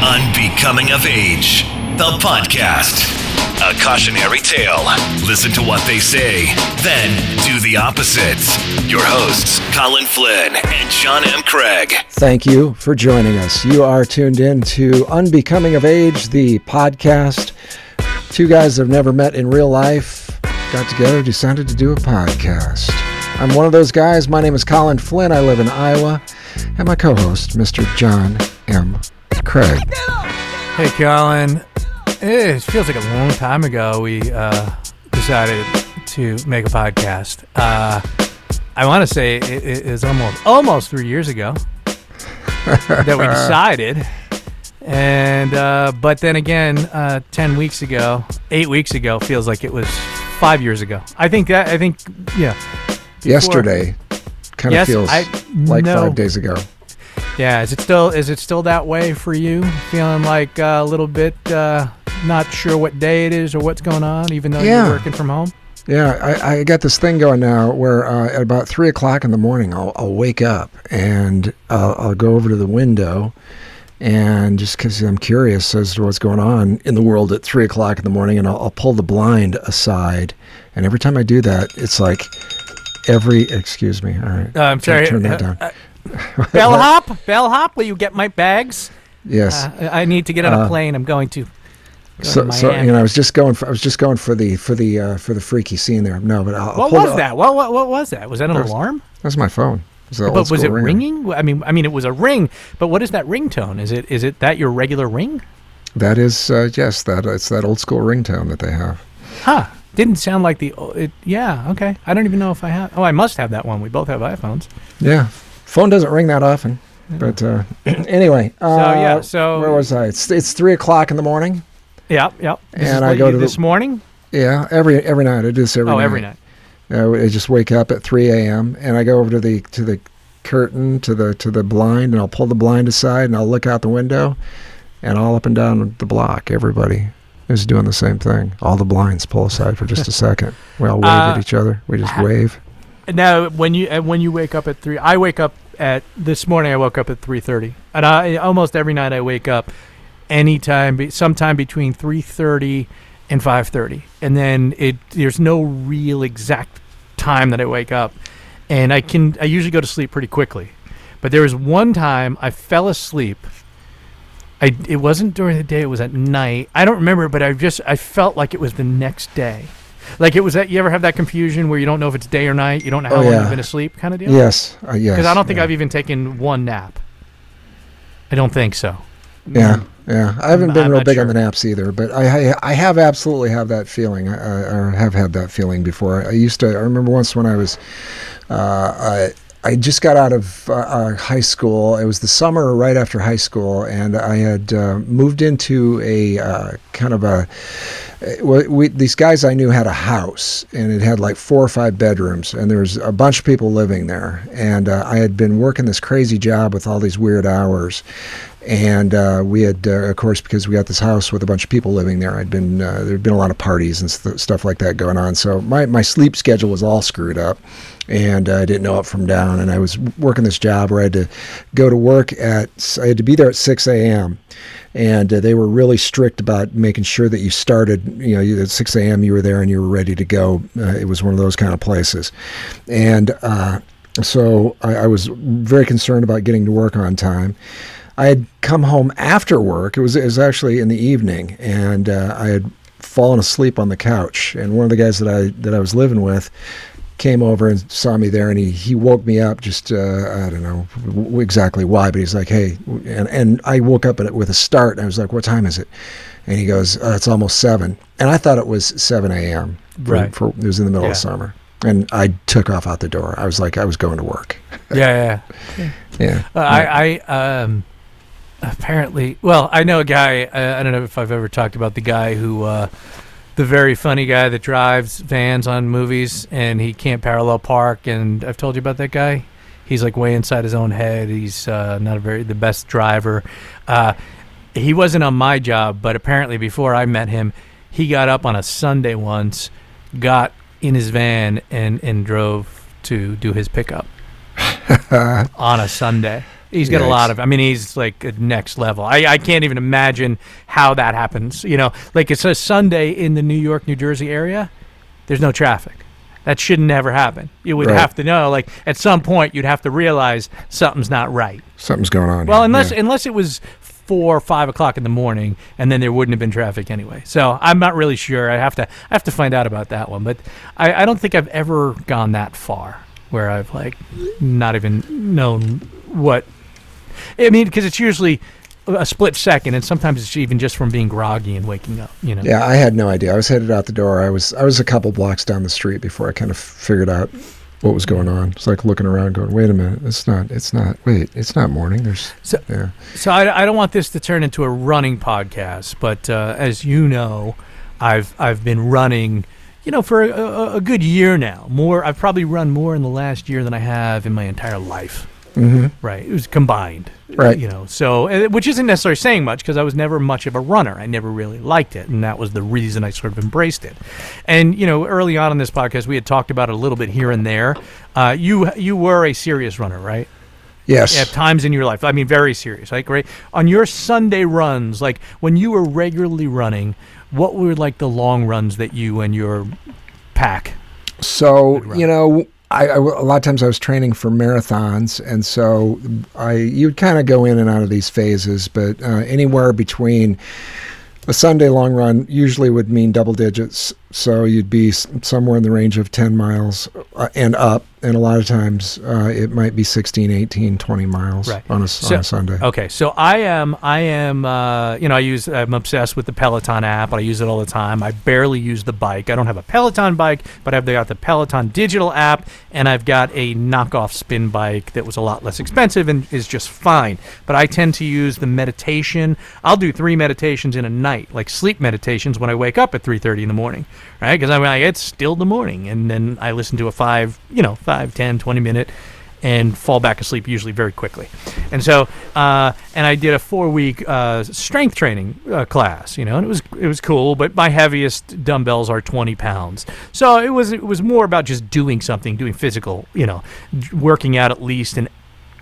Unbecoming of Age, the podcast. A cautionary tale. Listen to what they say, then do the opposite. Your hosts, Colin Flynn and John M. Craig. Thank you for joining us. You are tuned in to Unbecoming of Age, the podcast. Two guys have never met in real life got together, decided to do a podcast. I'm one of those guys. My name is Colin Flynn. I live in Iowa. And my co host, Mr. John M. Craig. Hey, Colin. It feels like a long time ago we uh, decided to make a podcast. Uh, I want to say it, it is almost almost three years ago that we decided. And uh, but then again, uh, ten weeks ago, eight weeks ago, feels like it was five years ago. I think that I think yeah. before- Yesterday kind of Yes, feels I- like no. five days ago. Yeah, is it still is it still that way for you? Feeling like uh, a little bit uh, not sure what day it is or what's going on, even though Yeah. you're working from home. Yeah, I, I got this thing going now where uh, at about three o'clock in the morning, I'll, I'll wake up and I'll, I'll go over to the window, and just because I'm curious as to what's going on in the world at three o'clock in the morning, and I'll, I'll pull the blind aside, and every time I do that, it's like every excuse me, all right, Uh, I'm sorry. turn that uh, down. uh, bellhop, bellhop, will you get my bags? yes. Uh, I need to get on a Uh, plane. I'm going to. Go so, to so you know, I was just going for I was just going for the for the uh, for the freaky scene there. No, but I'll, I'll what was that? What, what what was that? Was that an There's- alarm? That's my phone. Old But was it ringer. ringing? I mean, I mean, it was a ring. But what is that ringtone? Is it is it that your regular ring? That is, uh, yes, that it's that old school ringtone that they have. Huh? Didn't sound like the. It, yeah. Okay. I don't even know if I have. Oh, I must have that one. We both have iPhones. Yeah, phone doesn't ring that often. But uh, anyway, uh, So yeah. So where was I? It's it's three o'clock in the morning. Yep. Yep. This is And I go to the- this morning. Yeah, every every night I do this every oh, night. every night. Uh, I just wake up at three a.m. and I go over to the to the curtain to the to the blind and I'll pull the blind aside and I'll look out the window, and all up and down the block, everybody is doing the same thing. All the blinds pull aside for just a second. We all wave Uh, at each other. We just wave. Now, when you uh, when you wake up at three, I wake up at this morning. I woke up at three thirty, and I almost every night I wake up anytime, be- sometime between three thirty and five thirty, and then it there's no real exact time that I wake up, and I can I usually go to sleep pretty quickly, but there was one time I fell asleep. I it wasn't during the day; it was at night. I don't remember, but I just I felt like it was the next day. Like it was that you ever have that confusion where you don't know if it's day or night, you don't know how Oh, long yeah. you've been asleep, kind of deal. Yes, uh, yes. Because I don't think yeah. I've even taken one nap. I don't think so. Yeah, yeah. I haven't I'm- been I'm real big on the naps either, but I, I I have absolutely have that feeling. I, I or have had that feeling before. I used to. I remember once when I was, uh, I I just got out of uh, uh, high school. It was the summer right after high school, and I had uh, moved into a uh, kind of a. Well, we, these guys I knew had a house, and it had like four or five bedrooms, and there was a bunch of people living there. And uh, I had been working this crazy job with all these weird hours, and uh, we had, uh, of course, because we got this house with a bunch of people living there. I'd been uh, there'd been a lot of parties and st- stuff like that going on. So my my sleep schedule was all screwed up, and I didn't know up from down. And I was working this job where I had to go to work at I had to be there at six a.m. And uh, they were really strict about making sure that you started, you know, at 6 a.m. you were there and you were ready to go. Uh, it was one of those kind of places. And uh, so I, I was very concerned about getting to work on time. I had come home after work. It was it was actually in the evening, and uh, I had fallen asleep on the couch. And one of the guys that I that I was living with came over and saw me there, and he, he woke me up. Just uh, I don't know w- exactly why, but he's like, "Hey," and and I woke up with a start. And I was like, "What time is it?" And he goes, uh, "It's almost 7. And I thought it was seven a.m. Right. For, it was in the middle Yeah. of summer, and I took off out the door. I was like, I was going to work. Yeah, yeah. Yeah. Uh, I, I um, apparently, well, I know a guy. Uh, I don't know if I've ever talked about the guy who, uh, the very funny guy that drives vans on movies, and he can't parallel park. And I've told you about that guy. He's like way inside his own head. He's uh, not a very the best driver. Uh, he wasn't on my job, but apparently before I met him, he got up on a Sunday once, got in his van and and drove to do his pickup on a Sunday. He's got a lot of. I mean, he's like a next level. I, I can't even imagine how that happens. You know, like it's a Sunday in the New York, New Jersey area. There's no traffic. That should never happen. You would Right. have to know, like at some point, you'd have to realize something's not right. Something's going on. Well, here. unless Yeah. unless it was four or five o'clock in the morning, and then there wouldn't have been traffic anyway. So I'm not really sure. I have to I have to find out about that one. But I, I don't think I've ever gone that far where I've like not even known what. I mean, because it's usually a split second, and sometimes it's even just from being groggy and waking up. You know. Yeah, I had no idea. I was headed out the door. I was I was a couple blocks down the street before I kind of figured out what was going on. It's like looking around, going, "Wait a minute, it's not. It's not. Wait, it's not morning. There's So- yeah, So I, I don't want this to turn into a running podcast, but uh, as you know, I've I've been running, you know, for a, a, a good year now. More, I've probably run more in the last year than I have in my entire life. Hmm Right, it was combined. Right. You know, so which isn't necessarily saying much because I was never much of a runner. I never really liked it, and that was the reason I sort of embraced it. And you know, early on in this podcast, we had talked about it a little bit here and there. Uh, you you were a serious runner, right? yes, at times in your life. I mean, very serious, like right on your Sunday runs, like when you were regularly running. What were like the long runs that you and your pack? So you know, I, I a lot of times I was training for marathons, and so I you'd kind of go in and out of these phases, but uh, anywhere between a Sunday long run usually would mean double digits. So you'd be somewhere in the range of 10 miles uh, and up. And a lot of times uh, it might be 16, 18, 20 miles Right. on, a, So- on a Sunday. Okay, so I am, I am, uh, you know, I use, I'm obsessed with the Peloton app. I use it all the time. I barely use the bike. I don't have a Peloton bike, but I've got the Peloton digital app, and I've got a knockoff spin bike that was a lot less expensive and is just fine. But I tend to use the meditation. I'll do three meditations in a night, like sleep meditations when I wake up at 3:30 in the morning, right? Because I'm like, it's still the morning, and then I listen to a five, you know, five, 10, 20 minute and fall back asleep usually very quickly. And so, uh, and I did a four week uh, strength training uh, class, you know, and it was it was cool. But my heaviest dumbbells are twenty pounds, so it was it was more about just doing something, doing physical, you know, working out at least an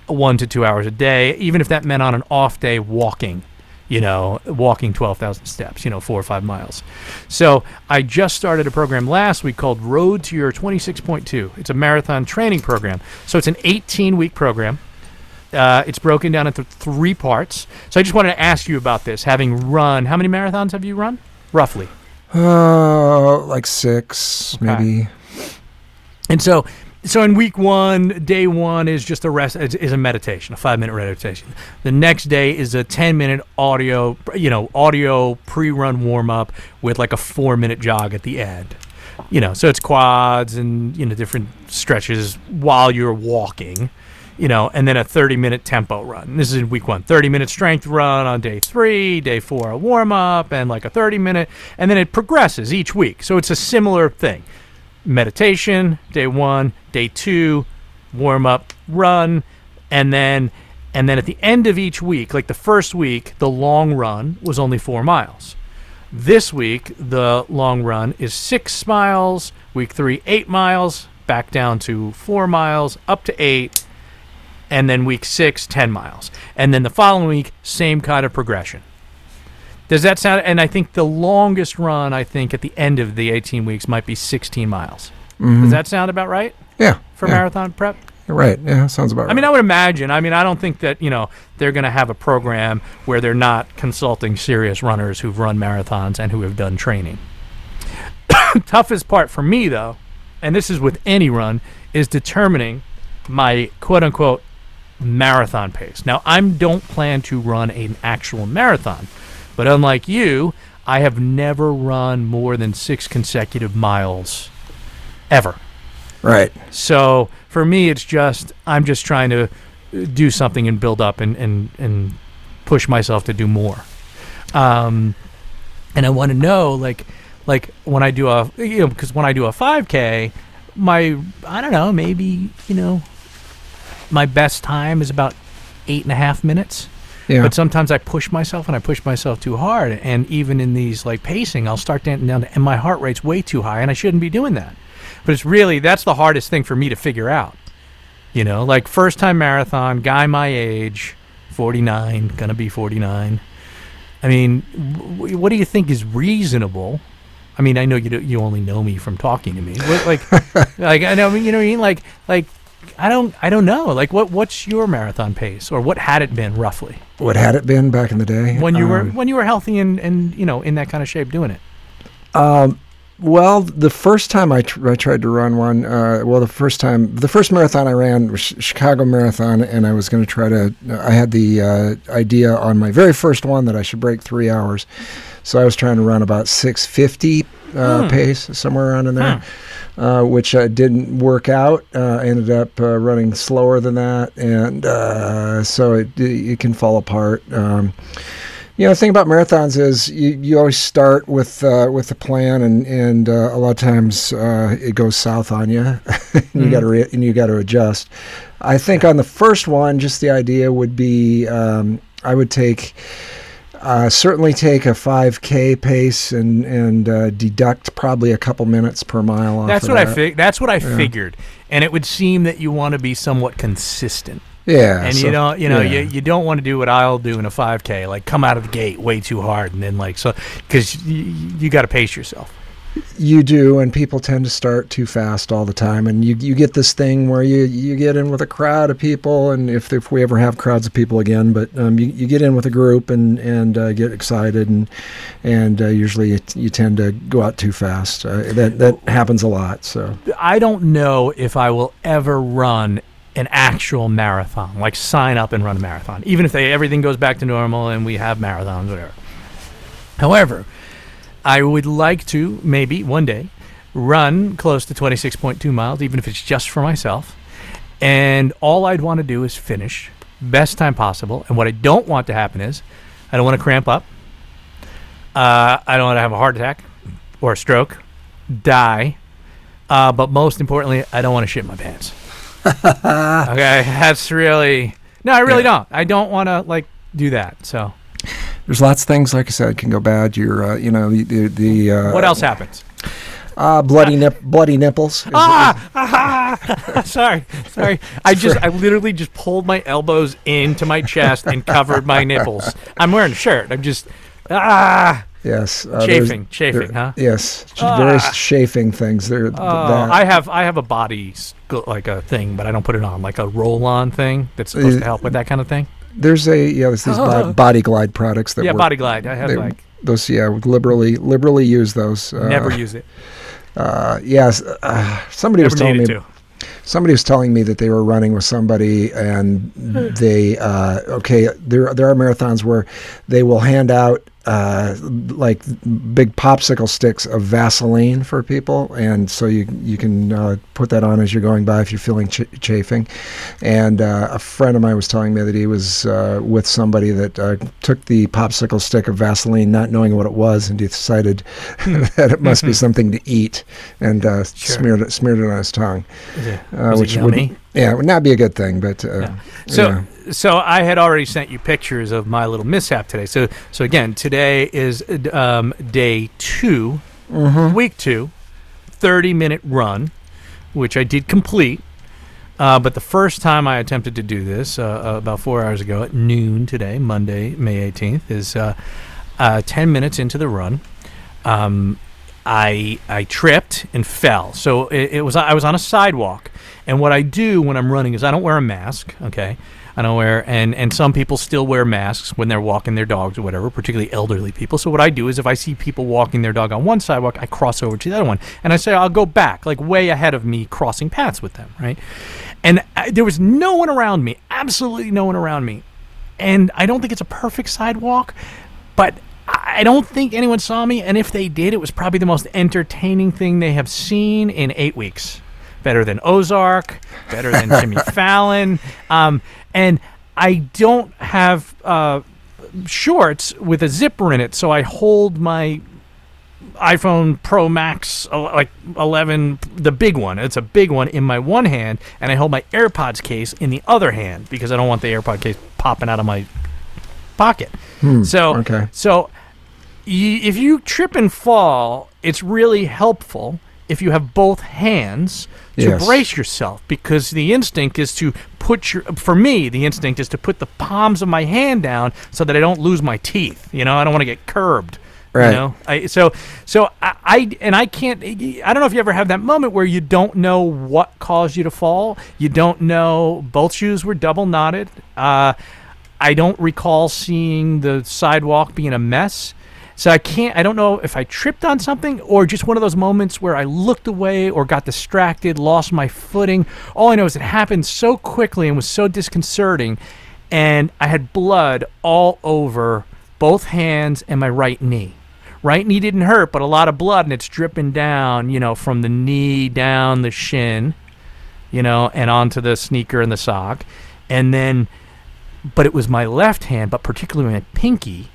one to two hours a day, even if that meant on an off day walking. You know, walking 12,000 steps, you know, four or five miles. So I just started a program last week called Road to Your 26.2. It's a marathon training program. So it's an 18 week program. Uh, it's broken down into three parts. So I just wanted to ask you about this. Having run, how many marathons have you run? Roughly. Uh, like six, Okay. maybe. And so, so in week one, day one is just a rest, is, is a meditation, a five minute meditation. The next day is a ten minute audio, you know, audio pre run warm up with like a four minute jog at the end. You know, so it's quads and you know different stretches while you're walking. You know, and then a 30 minute tempo run. This is in week one. 30 minute strength run on day three, day four, a warm up, and like a 30 minute. And then it progresses each week. So it's a similar thing meditation day one day two warm up run and then and then at the end of each week like the first week the long run was only four miles. This week the long run is six miles week three eight miles back down to four miles up to eight and then week six 10 miles. And then the following week same kind of progression does that sound? And I think the longest run, I think, at the end of the 18 weeks might be 16 miles. Does mm-hmm. that sound about right Yeah. for yeah, marathon prep? you're right. Yeah, sounds about right. I mean, I would imagine. I mean, I don't think that you know they're going to have a program where they're not consulting serious runners who've run marathons and who have done training. Toughest part for me, though, and this is with any run, is determining my quote unquote marathon pace. Now, I don't plan to run an actual marathon, but unlike you, I have never run more than six consecutive miles ever. right. So for me, it's just I'm just trying to uh, do something and build up and and and push myself to do more. Um, and I want to know like like when I do a you know because when I do a 5K, my I don't know maybe you know my best time is about eight and a half minutes. Yeah. But sometimes I push myself and I push myself too hard. And even in these like pacing, I'll start dancing down, and my heart rate's way too high, and I shouldn't be doing that. But it's really that's the hardest thing for me to figure out You know, like first time marathon, guy my age, 49, gonna be 49. I mean, w- what do you think is reasonable? I mean, I know you do, you only know me from talking to me. What, like, like I know you know what I mean. Like, like I don't I don't know. Like, what what's your marathon pace, or what had it been roughly What had it been back in the day? when you were Um, when you were healthy and and you know in that kind of shape doing it? Um, well, the first time I, tr- I tried to run one, uh, well, the first time, the first marathon I ran was Ch- Chicago Marathon, and I was going to try to. I had the uh, idea on my very first one that I should break three hours, so I was trying to run about six fifty uh, Hmm. pace somewhere around in there. Uh, which uh, didn't work out. Uh, I ended up uh, running slower than that, and uh, so it it can fall apart. Um, you know, the thing about marathons is you, you always start with uh, with a plan, and and uh, a lot of times uh, it goes south on you, and you Mhm. got to re- and you got to adjust. I think on the first one, just the idea would be um, I would take. Uh, certainly take a 5K pace and and uh, deduct probably a couple minutes per mile off. That's what I that. fig- That's what I Yeah. figured, and it would seem that you want to be somewhat consistent, Yeah, and so- you don't, you know, yeah. you, you don't want to do what I'll do in a 5K, like come out of the gate way too hard, and then like so, because you, you got to pace yourself. You do, and people tend to start too fast all the time, and you you get this thing where you you get in with a crowd of people, and if if we ever have crowds of people again, but um, you you get in with a group and and uh, get excited, and and uh, usually you, you tend to go out too fast. Uh, that that happens a lot. So I don't know if I will ever run an actual marathon, like sign up and run a marathon, even if they everything goes back to normal and we have marathons, whatever. However, I would like to maybe one day run close to 26.2 miles, even if it's just for myself. And all I'd want to do is finish best time possible. And what I don't want to happen is I don't want to cramp up. Uh, I don't want to have a heart attack or a stroke, die. Uh, but most importantly, I don't want to shit my pants. okay, that's really no, I really don't. I don't want to like do that. So there's lots of things, like I said, can go bad. You're uh, you know the the, the uh, what else happens? Uh, bloody nip, bloody nipples. is- Ah, ah, sorry, sorry. I just, I literally just pulled my elbows into my chest and covered my nipples. I'm wearing a shirt. I'm just, ah, Yes, uh, chafing, chafing, huh? Yes, Ah. various chafing things. There, Oh. I have, I have a body like a thing, but I don't put it on, like a roll-on thing that's supposed to Uh, help with that kind of thing. There's a yeah, there's these bo- body glide products that Yeah, work. body glide. I have they- like those yeah, liberally liberally use those. Uh, never use it. Uh, yes, uh, somebody was telling me to. somebody was telling me that they were running with somebody and they uh, okay there there are marathons where they will hand out uh, like big popsicle sticks of Vaseline for people and so you you can uh, put that on as you're going by if you're feeling ch- chafing and uh, a friend of mine was telling me that he was uh, with somebody that uh, took the popsicle stick of Vaseline not knowing what it was and decided that it must be something to eat and uh, Sure. smeared it smeared it on his tongue it- uh, was it which yummy? would yeah it would not be a good thing, but uh, Yeah. So, so I had already sent you pictures of my little mishap today. So, so again, today is um, day 2 Mhm. week two, 30 minute run, which I did complete. Uh, but the first time I attempted to do this, uh, uh, about four hours ago at noon today, Monday, May 18th, is uh, uh, 10 minutes into the run. Um, I I tripped and fell. So it, it was I was on a sidewalk, and what I do when I'm running is I don't wear a mask. Okay, I don't wear and and some people still wear masks when they're walking their dogs or whatever, particularly elderly people. So what I do is if I see people walking their dog on one sidewalk, I cross over to the other one, and I say I'll go back like way ahead of me, crossing paths with them, right? And I, there was no one around me, absolutely no one around me, and I don't think it's a perfect sidewalk, but I don't think anyone saw me, and if they did, it was probably the most entertaining thing they have seen in eight weeks. Better than Ozark, better than Jimmy Fallon, um, and I don't have uh, shorts with a zipper in it, so I hold my iPhone Pro Max, uh, like 11, the big one. It's a big one in my one hand, and I hold my AirPods case in the other hand because I don't want the AirPod case popping out of my pocket. Hmm, So, okay. so y- if you trip and fall, it's really helpful if you have both hands to Yes. brace yourself because the instinct is to put your for me the instinct is to put the palms of my hand down so that I don't lose my teeth. You know, I don't want to get curbed. Right. You know, I, so so I, I and I can't. I don't know if you ever have that moment where you don't know what caused you to fall. You don't know both shoes were double knotted. Uh, I don't recall seeing the sidewalk being a mess. So I can't. I don't know if I tripped on something or just one of those moments where I looked away or got distracted, lost my footing. All I know is it happened so quickly and was so disconcerting, and I had blood all over both hands and my right knee. Right knee didn't hurt, but a lot of blood, and it's dripping down, you know, from the knee down the shin, you know, and onto the sneaker and the sock, and then but it was my left hand, but particularly my pinky,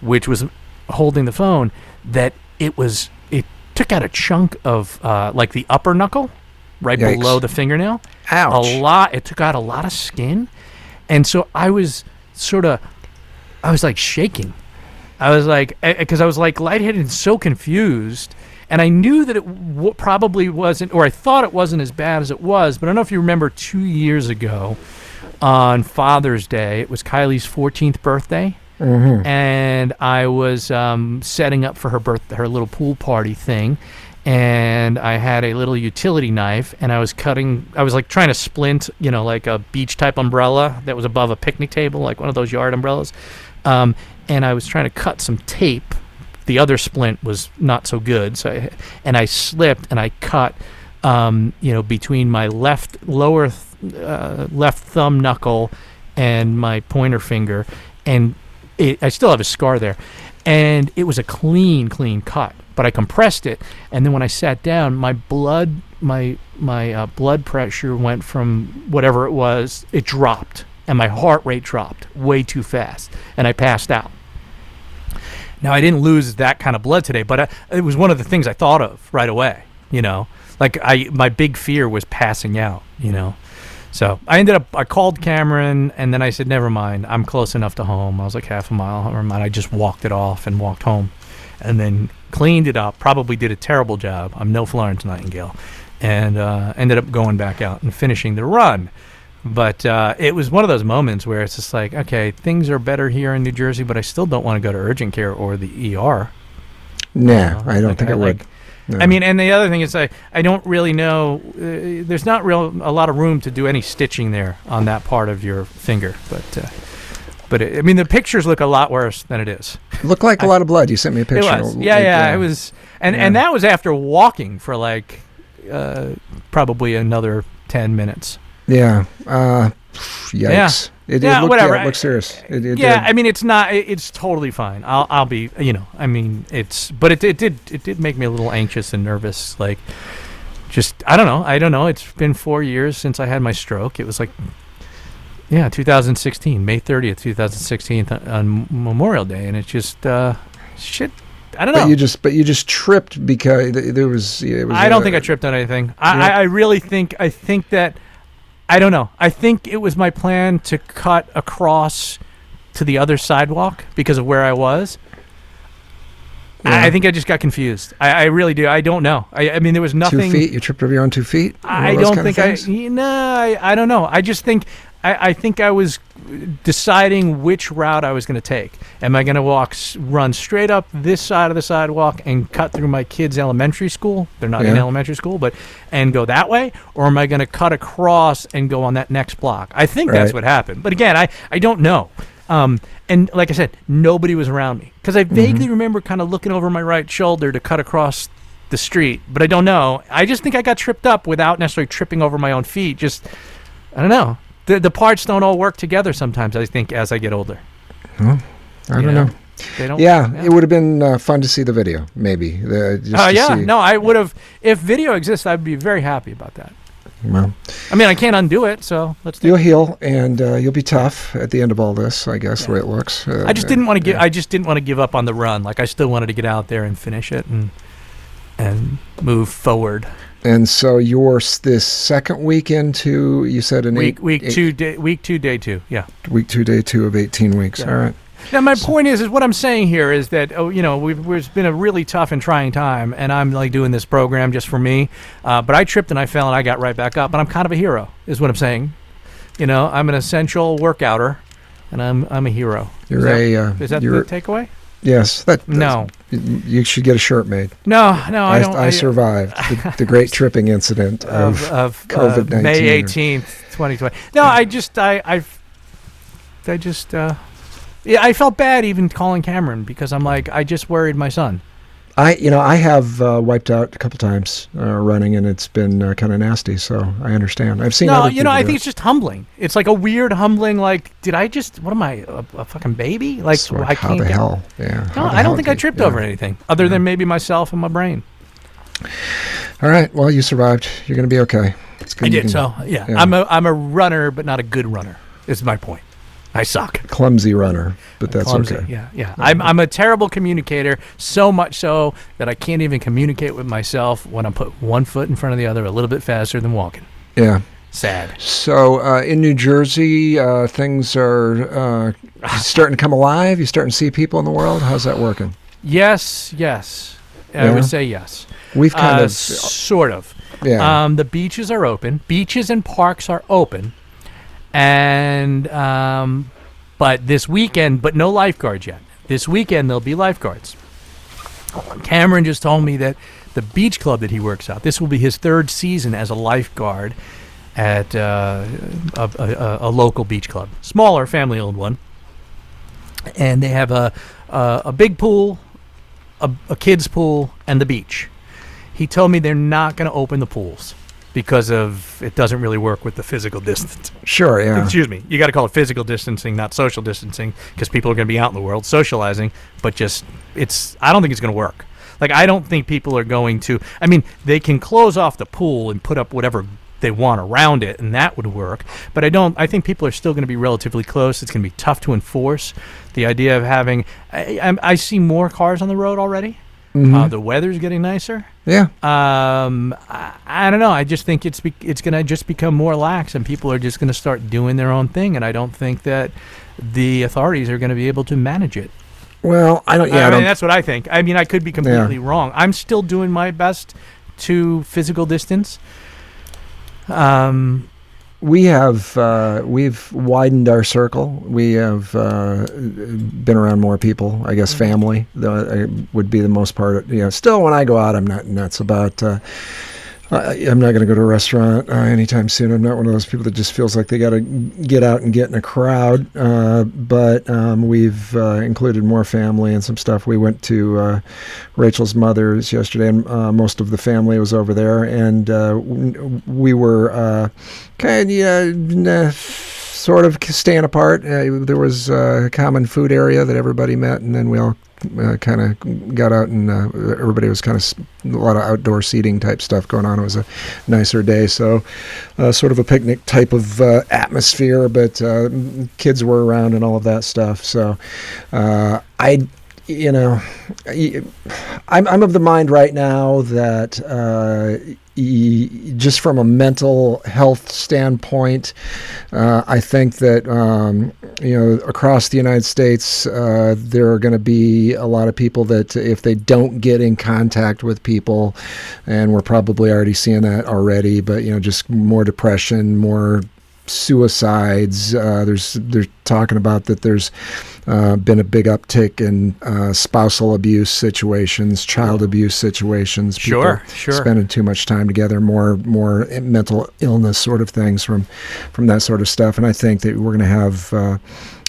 which was holding the phone, that it was it took out a chunk of uh, like the upper knuckle, right Yikes. below the fingernail. Ouch. A lot. It took out a lot of skin, and so I was sort of, I was like shaking. I was like, because I was like lightheaded and so confused. And I knew that it w- probably wasn't, or I thought it wasn't as bad as it was. But I don't know if you remember two years ago on Father's Day, it was Kylie's 14th birthday. Mhm. And I was um, setting up for her birth, her little pool party thing. And I had a little utility knife, and I was cutting. I was like trying to splint, you know, like a beach type umbrella that was above a picnic table, like one of those yard umbrellas. Um, and I was trying to cut some tape. The other splint was not so good, so I, and I slipped and I cut, um, you know, between my left lower th- uh, left thumb knuckle and my pointer finger, and it, I still have a scar there, and it was a clean, clean cut. But I compressed it, and then when I sat down, my blood, my my uh, blood pressure went from whatever it was, it dropped, and my heart rate dropped way too fast, and I passed out. Now I didn't lose that kind of blood today, but I, it was one of the things I thought of right away. You know, like I my big fear was passing out. You know, so I ended up I called Cameron and then I said never mind. I'm close enough to home. I was like half a mile. Never mind. I just walked it off and walked home, and then cleaned it up. Probably did a terrible job. I'm no Florence Nightingale, and uh, ended up going back out and finishing the run. But uh, it was one of those moments where it's just like, okay, things are better here in New Jersey, but I still don't want to go to urgent care or the ER. Nah, know, I don't like, think I, would. like- No. I mean, and the other thing is, I I don't really know. Uh, there's not real a lot of room to do any stitching there on that part of your finger, but. Uh, but it, I mean, the pictures look a lot worse than it is. looked like a I- lot of blood. You sent me a picture. It was, Like, yeah, yeah, it was, and and that was after walking for like uh, probably another ten minutes. Yeah. Uh, yikes. It, Yeah, it looked, whatever. Yeah, it looked serious. It, it yeah, did. I mean, it's not. It, it's totally fine. I'll I'll be. You know, I mean, it's. But it, it did it did make me a little anxious and nervous. Like, just I don't know. I don't know. It's been four years since I had my stroke. It was like, yeah, 2016, May 30th, 2016, th- on Memorial Day, and it's just uh, shit. I don't know. But you just, but you just tripped because there was. It was I don't uh, think I tripped on anything. I, I, I really think I think that I don't know. I think it was my plan to cut across to the other sidewalk because of where I was. I, Yeah. I think I just got confused. I, I really do. I don't know. I, I mean, there was nothing. Two feet. You tripped over your own two feet. I don't think I. No, I, I don't know. I just think I, I think I was deciding which route I was going to take. Am I going to walk, run straight up this side of the sidewalk and cut through my kids' elementary school? They're not in elementary school, but and go that way, or am I going to cut across and go on that next block? I think that's what happened. But again, I I don't know. Um, and like I said, nobody was around me because I vaguely remember kind of looking over my right shoulder to cut across the street, but I don't know. I just think I got tripped up without necessarily tripping over my own feet. Just I don't know. The the parts don't all work together sometimes. I think as I get older. I don't you know. They don't. Yeah, it would have been uh, fun to see the video, maybe. Just Oh yeah, see- no, I would have. If video exists, I'd be very happy about that. Well, I mean, I can't undo it, so let's. Do you'll it. heal, and uh, you'll be tough at the end of all this. I guess the way it looks. Uh, I just didn't want to give. yeah. I just didn't want to give up on the run. Like I still wanted to get out there and finish it and and move forward. And so you're this second week into you said an Week eight, week eight- two day week two day two. Yeah. week two day two of eighteen weeks. Yeah. All right. Now, my point is, is what I'm saying here is that oh, you know, we've, it's been a really tough and trying time, and I'm like doing this program just for me. Uh, but I tripped and I fell and I got right back up, but I'm kind of a hero, is what I'm saying. You know, I'm an essential workouter, and I'm I'm a hero. You're is that, a. Uh, is that the takeaway? Yes. That No, You should get a shirt made. no, no. I, I, don't. I, survived the, the great tripping incident of, of. of uh, COVID-19 May 18th, 2020. No, I just I I I just uh yeah, I felt bad even calling Cameron because I'm like I just worried my son. I you know I have uh, wiped out a couple times uh, running and it's been uh, kind of nasty. So I understand. I've seen. No, you know, I think it. it's just humbling. It's like a weird humbling like did I just what am I a, a fucking baby? Like like, I how can't the get hell? Yeah. No, I don't think I tripped yeah. over anything other than maybe myself and my brain. All right. Well, you survived. You're going to be okay. It's good I did. can- So, yeah. yeah. I'm a I'm a runner but not a good runner. Is my point. I suck. clumsy runner, but that's clumsy. okay. Yeah, yeah. I'm, I'm a terrible communicator, so much so that I can't even communicate with myself when I put one foot in front of the other a little bit faster than walking. Yeah. Sad. So uh, in New Jersey, uh, things are uh, starting to come alive. You're starting to see people in the world. How's that working? Yes, yes. I Yeah? would say yes. We've kind Uh, of sort of. yeah. Um, the beaches are open. Beaches and parks are open, and um, but this weekend, but no lifeguards yet. This weekend there'll be lifeguards. Cameron just told me that the beach club that he works at, this will be his third season as a lifeguard at uh, a, a, a local beach club, smaller family-owned one, and they have a a, a big pool, a, a kids pool, and the beach. He told me they're not going to open the pools because of it doesn't really work with the physical distance. sure. Yeah. Excuse me. You got to call it physical distancing, not social distancing, because people are going to be out in the world socializing. But just it's. I don't think it's going to work. Like I don't think people are going to. I mean, they can close off the pool and put up whatever they want around it, and that would work. But I don't. I think people are still going to be relatively close. It's going to be tough to enforce. The idea of having. I, I, I see more cars on the road already. Mhm. Uh, the weather's getting nicer. yeah. Um, I, I don't know. I just think it's be, it's going to just become more lax, and people are just going to start doing their own thing. And I don't think that the authorities are going to be able to manage it. Well, I don't. Yeah. I I mean, that's what I think. I mean, I could be completely wrong. I'm still doing my best to physical distance. Um, we have uh, we've widened our circle. We have uh, been around more people. I guess family uh, would be the most part. You know, still when I go out, I'm not nuts about. Uh, I, I'm not going to go to a restaurant uh, anytime soon. I'm not one of those people that just feels like they got to get out and get in a crowd. Uh, but um, we've uh, included more family and some stuff. We went to uh, Rachel's mother's yesterday, and uh, most of the family was over there, and uh, we were uh, kind of sort of staying apart. Uh, there was a common food area that everybody met, and then we all uh, kind of got out and uh, everybody was kind of a lot of outdoor seating type stuff going on. It was a nicer day, so uh, sort of a picnic type of uh, atmosphere, but uh, kids were around and all of that stuff. So I, you know, I'm, I'm of the mind right now that uh, just from a mental health standpoint, uh, I think that um, you know across the United States uh, there are going to be a lot of people that if they don't get in contact with people, and we're probably already seeing that already, but you know just more depression, more suicides. Uh, there's they're talking about that there's uh, been a big uptick in uh, spousal abuse situations, child abuse situations. people Sure, sure. Spending too much time together, more more mental illness sort of things from from that sort of stuff. And I think that we're going to have. Uh,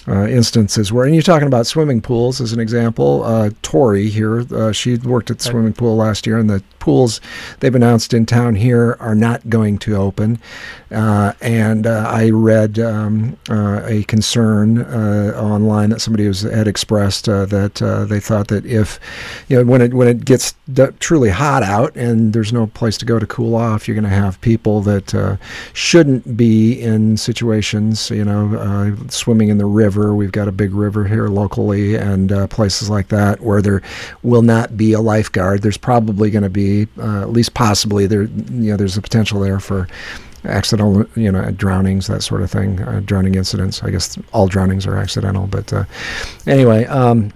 uh, instances where, and you're talking about swimming pools as an example. Uh, Tori here, uh, she worked at the swimming pool last year, and the pools they've announced in town here are not going to open. Uh, and uh, I read um, uh, a concern uh, online that somebody was, had expressed uh, that they thought that if, you know, when it when it gets d- truly hot out and there's no place to go to cool off, you're going to have people that shouldn't be in situations, you know, swimming in the river. We've got a big river here locally, and places like that where there will not be a lifeguard. There's probably going to be, uh, at least possibly, there, you know, there's a potential there for accidental, you know, drownings, that sort of thing, uh, drowning incidents. I guess all drownings are accidental, but uh, anyway, um,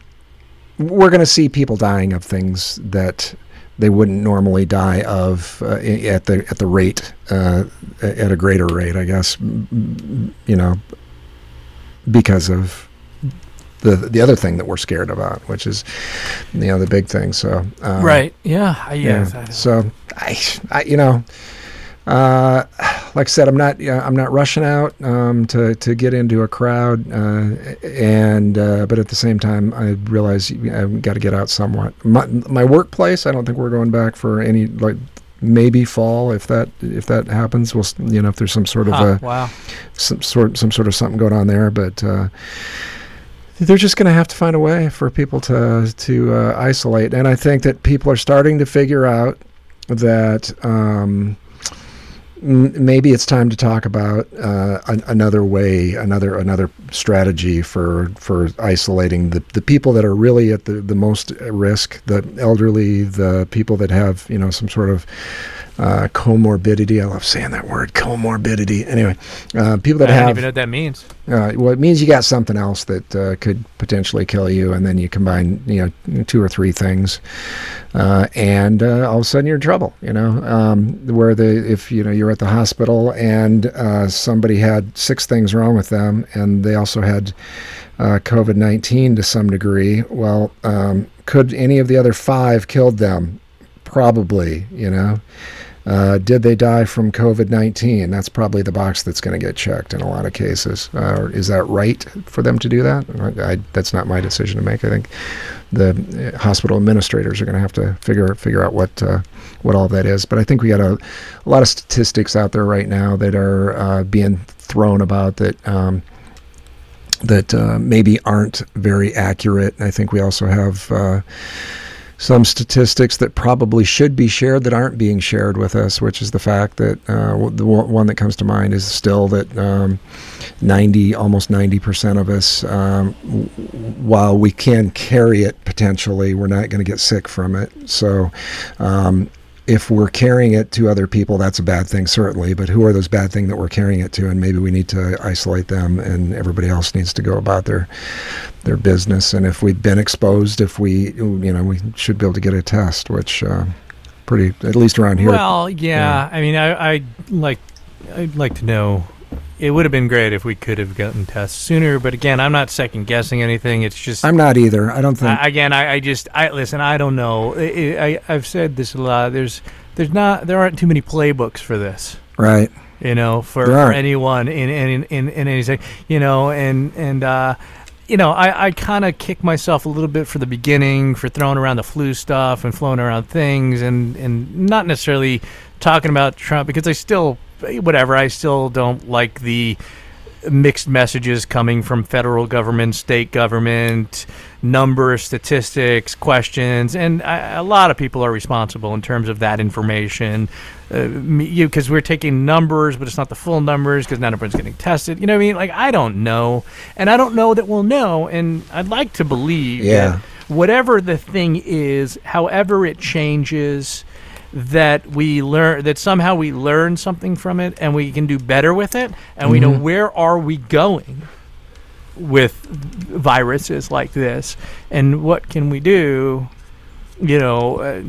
we're going to see people dying of things that they wouldn't normally die of uh, at the at the rate uh, at a greater rate, I guess. You know, because of the the other thing that we're scared about, which is you know the big thing. So um, right, yeah, yeah. yeah. So I, I, you know, uh, like I said, I'm not uh, I'm not rushing out um, to to get into a crowd, uh, and uh, but at the same time, I realize I've got to get out somewhat. My, my workplace, I don't think we're going back for any like maybe fall if that if that happens. We'll you know if there's some sort of huh, a wow some sort some sort of something going on there, but. They're just going to have to find a way for people to to uh, isolate, and I think that people are starting to figure out that um, maybe it's time to talk about uh, an, another way, another another strategy for for isolating the, the people that are really at the, the most risk, the elderly, the people that have you know some sort of uh, comorbidity. I love saying that word, comorbidity. Anyway, uh, people that I have. I don't even know what that means. Uh, well, it means you got something else that uh, could potentially kill you, and then you combine, you know, two or three things, uh, and uh, all of a sudden you're in trouble. You know, um, where the if you know you're at the hospital and somebody had six things wrong with them, and they also had COVID nineteen to some degree. Well, um, could any of the other five killed them? Probably. You know. Uh, did they die from COVID 19? That's probably the box that's going to get checked in a lot of cases. Uh, is that right for them to do that? I, that's not my decision to make. I think the uh, hospital administrators are going to have to figure figure out what uh, what all that is. But I think we got a, a, lot of statistics out there right now that are uh, being thrown about that. Um, that uh, maybe aren't very accurate. I think we also have some statistics that probably should be shared that aren't being shared with us, which is the fact that uh, the one that comes to mind is still that um, 90, almost 90% of us, um, while we can carry it potentially, we're not going to get sick from it. So um, if we're carrying it to other people, that's a bad thing, certainly. But who are those bad things that we're carrying it to? And maybe we need to isolate them, and everybody else needs to go about their their business. And if we've been exposed, if we, you know, we should be able to get a test, which uh, pretty, at least around here. Well, yeah. yeah. I mean, I, I like, I'd like to know it would have been great if we could have gotten tests sooner. But again, I'm not second guessing anything. It's just I'm not either. I don't think. I, again, I, I, just I listen. I don't know. I, I have said this a lot. There's there's not there aren't too many playbooks for this. Right. You know, for, for anyone in in in in anything. You know, and and uh, you know, I, I kind of kick myself a little bit for the beginning for throwing around the flu stuff and flowing around things and, and not necessarily talking about Trump because I still whatever. I still don't like the mixed messages coming from federal government, state government, numbers, statistics, questions, and I, a lot of people are responsible in terms of that information. Uh, you because we're taking numbers, but it's not the full numbers because not everyone's getting tested. You know what I mean? Like I don't know, and I don't know that we'll know. And I'd like to believe yeah. that whatever the thing is, however it changes that we learn that somehow we learn something from it and we can do better with it and mm-hmm. we know mm-hmm. where are we going with viruses like this and what can we do you know uh,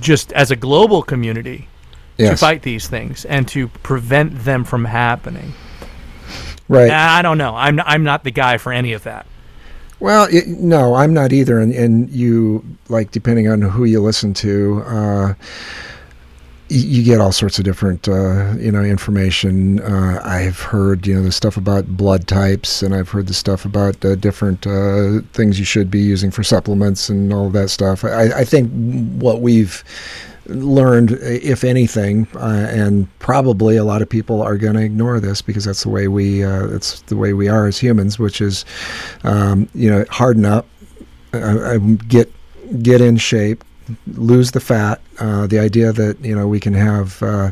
just as a global community yes. to fight these things and to prevent them from happening right i don't know i'm i'm not the guy for any of that well, it, no, I'm not either. And, and you, like, depending on who you listen to, uh, you get all sorts of different, uh, you know, information. Uh, I've heard, you know, the stuff about blood types, and I've heard the stuff about uh, different uh, things you should be using for supplements and all that stuff. I, I think what we've learned, if anything, uh, and probably a lot of people are going to ignore this because that's the way we uh, that's the way we are as humans, which is, um, you know, harden up, uh, uh get get in shape, lose the fat. Uh, the idea that you know we can have. Uh,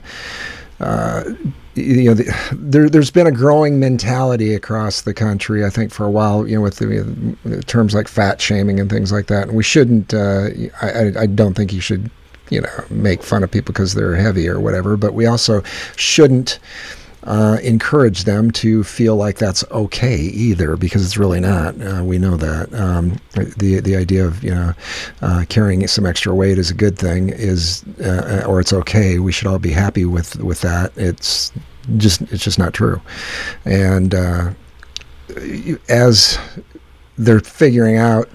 you know, the, there, has been a growing mentality across the country. I think for a while, you know, with the, terms like fat shaming and things like that. And we shouldn't. I, I don't think you should you know make fun of people because they're heavy or whatever, but we also shouldn't uh, encourage them to feel like that's okay either, because it's really not. Uh, we know that um, the the idea of you know uh, carrying some extra weight is a good thing is uh, or it's okay. We should all be happy with with that. It's just it's just not true, and uh, as they're figuring out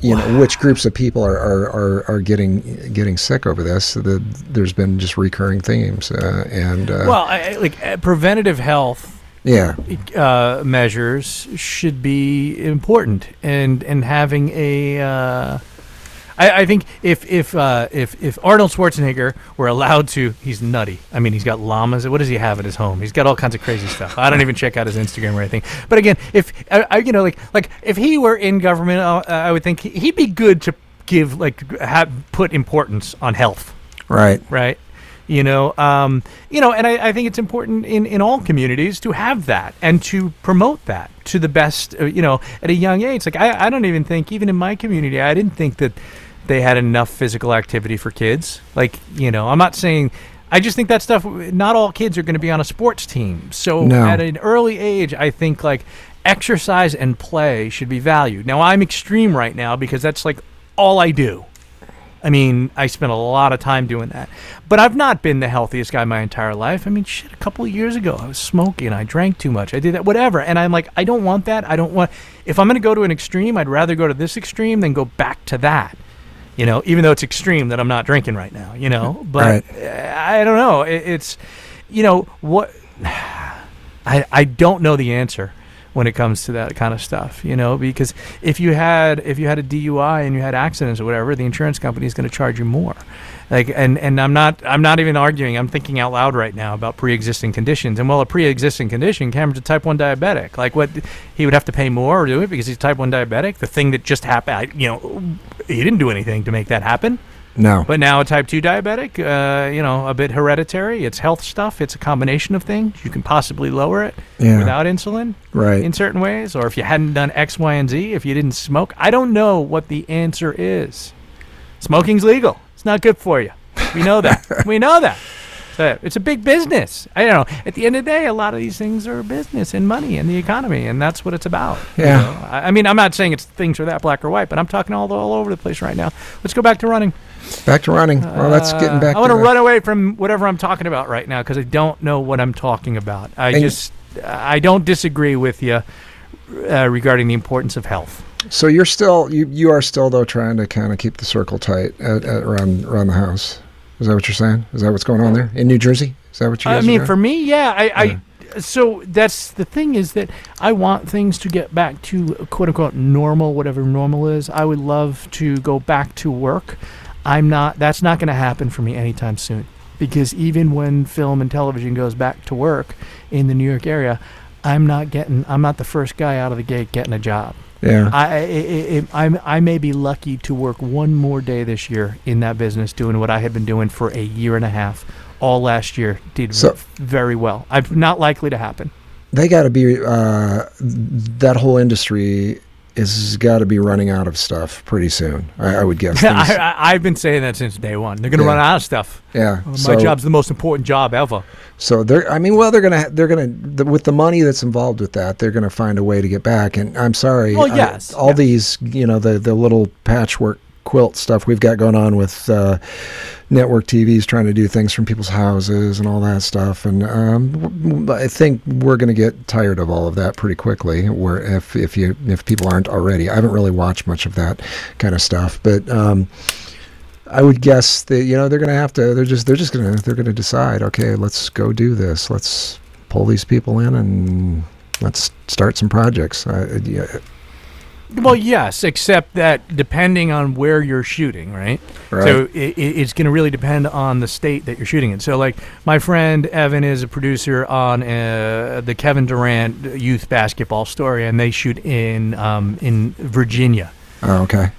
you know which groups of people are, are, are, are getting getting sick over this. The, there's been just recurring themes, uh, and uh, well, I, like uh, preventative health. Yeah, uh, measures should be important, and and having a uh, I, I think if if uh, if if Arnold Schwarzenegger were allowed to, he's nutty. I mean, he's got llamas. What does he have at his home? He's got all kinds of crazy stuff. I don't even check out his Instagram or anything. But again, if I, I you know like like if he were in government, uh, I would think he'd be good to give like have put importance on health. Right. Right you know um, you know and I, I, think it's important in, in all communities to have that and to promote that to the best uh, you know at a young age like I, I don't even think even in my community i didn't think that they had enough physical activity for kids. Like, you know, I'm not saying I just think that stuff not all kids are going to be on a sports team. So no. at an early age, I think like exercise and play should be valued. Now, I'm extreme right now because that's like all I do. I mean, I spent a lot of time doing that. But I've not been the healthiest guy my entire life. I mean, shit, a couple of years ago, I was smoking, I drank too much, I did that, whatever. And I'm like, I don't want that. I don't want, if I'm going to go to an extreme, I'd rather go to this extreme than go back to that you know, even though it's extreme that I'm not drinking right now, you know, but right. Eh, I don't know. It, it's, you know, what I, I don't know the answer when it comes to that kind of stuff, you know, because if you had if you had a DUI and you had accidents or whatever, the insurance company is going to charge you more. Like and and I'm not I'm not even arguing. I'm thinking out loud right now about pre-existing conditions. And well, a pre-existing condition, Cameron's a type one diabetic. Like what he would have to pay more or do it because he's type one diabetic. The thing that just happened, you know, he didn't do anything to make that happen. No. But now a type 2 diabetic, uh, you know, a bit hereditary. It's health stuff. It's a combination of things. You can possibly lower it yeah. without insulin. Right. In certain ways. Or if you hadn't done X, Y, and Z, if you didn't smoke. I don't know what the answer is. Smoking's legal. It's not good for you. We know that. we know that. So it's a big business. I don't know. At the end of the day, a lot of these things are business and money and the economy, and that's what it's about. Yeah. You know? I, I, mean, I'm not saying it's things are that black or white, but I'm talking all all over the place right now. Let's go back to running. Back to running. Well, that's getting back. Uh, I want to run away from whatever I'm talking about right now because I don't know what I'm talking about. I and just I don't disagree with you uh, regarding the importance of health. So you're still you you are still though trying to kind of keep the circle tight at, at around around the house. Is that what you're saying? Is that what's going on there in New Jersey? Is that what you? I mean, for me, yeah. I, yeah. I so that's the thing is that I want things to get back to quote unquote normal, whatever normal is. I would love to go back to work. I'm not. That's not going to happen for me anytime soon. Because even when film and television goes back to work in the New York area, I'm not getting. I'm not the first guy out of the gate getting a job. Yeah. I, I, I, I may be lucky to work one more day this year in that business doing what I had been doing for a year and a half. All last year did so, very well. I'm not likely to happen. They got to be uh, that whole industry is got to be running out of stuff pretty soon. I, I would guess. I, have been saying that since day one. They're going to yeah. run out of stuff. Yeah, my so, job's the most important job ever. So they're. I mean, well, they're gonna. They're gonna. The, with the money that's involved with that, they're gonna find a way to get back. And I'm sorry. Well, yes. I, all yes. these, you know, the the little patchwork quilt stuff we've got going on with uh, network TVs trying to do things from people's houses and all that stuff. And um, I think we're going to get tired of all of that pretty quickly. Where if if you if people aren't already, I haven't really watched much of that kind of stuff, but. Um, I would guess that you know they're going to have to. They're just they're just going to they're going to decide. Okay, let's go do this. Let's pull these people in and let's start some projects. Yeah, well, yes, except that depending on where you're shooting, right? right. So it, it's going to really depend on the state that you're shooting in. So, like my friend Evan is a producer on uh, the Kevin Durant youth basketball story, and they shoot in um, in Virginia. Oh, okay.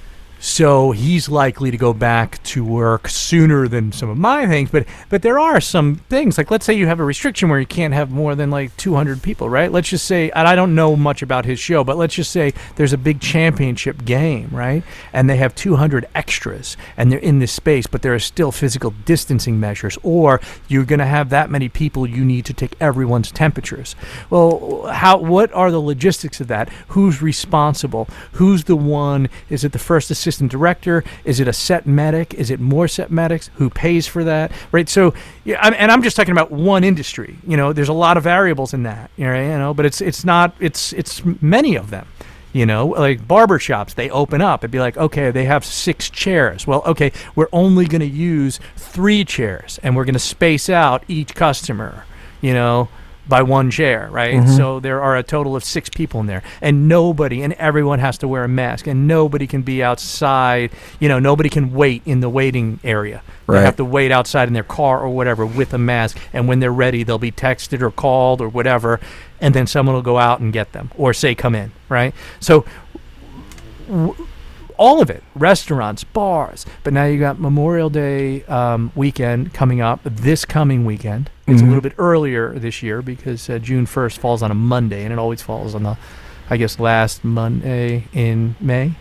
So he's likely to go back to work sooner than some of my things. But but there are some things like let's say you have a restriction where you can't have more than like 200 people, right? Let's just say, and I don't know much about his show, but let's just say there's a big championship game, right? And they have 200 extras, and they're in this space, but there are still physical distancing measures, or you're going to have that many people, you need to take everyone's temperatures. Well, how? What are the logistics of that? Who's responsible? Who's the one? Is it the first assistant? Director? Is it a set medic? Is it more set medics? Who pays for that? Right. So, yeah, I'm, and I'm just talking about one industry. You know, there's a lot of variables in that. You know, you know, but it's it's not it's it's many of them. You know, like barber shops, they open up. It'd be like, okay, they have six chairs. Well, okay, we're only going to use three chairs, and we're going to space out each customer. You know, by one chair, right? Mhm. So there are a total of six people in there, and nobody and everyone has to wear a mask, and nobody can be outside. You know, nobody can wait in the waiting area. They have to wait outside in their car or whatever with a mask, and when they're ready, they'll be texted or called or whatever, and then someone will go out and get them or say, "Come in," right? So all of it. Restaurants bars. But now you got memorial day um, weekend coming up this coming weekend. It's a Mhm. little bit earlier this year because uh, june 1st falls on a monday and it always falls on the i guess last monday in may.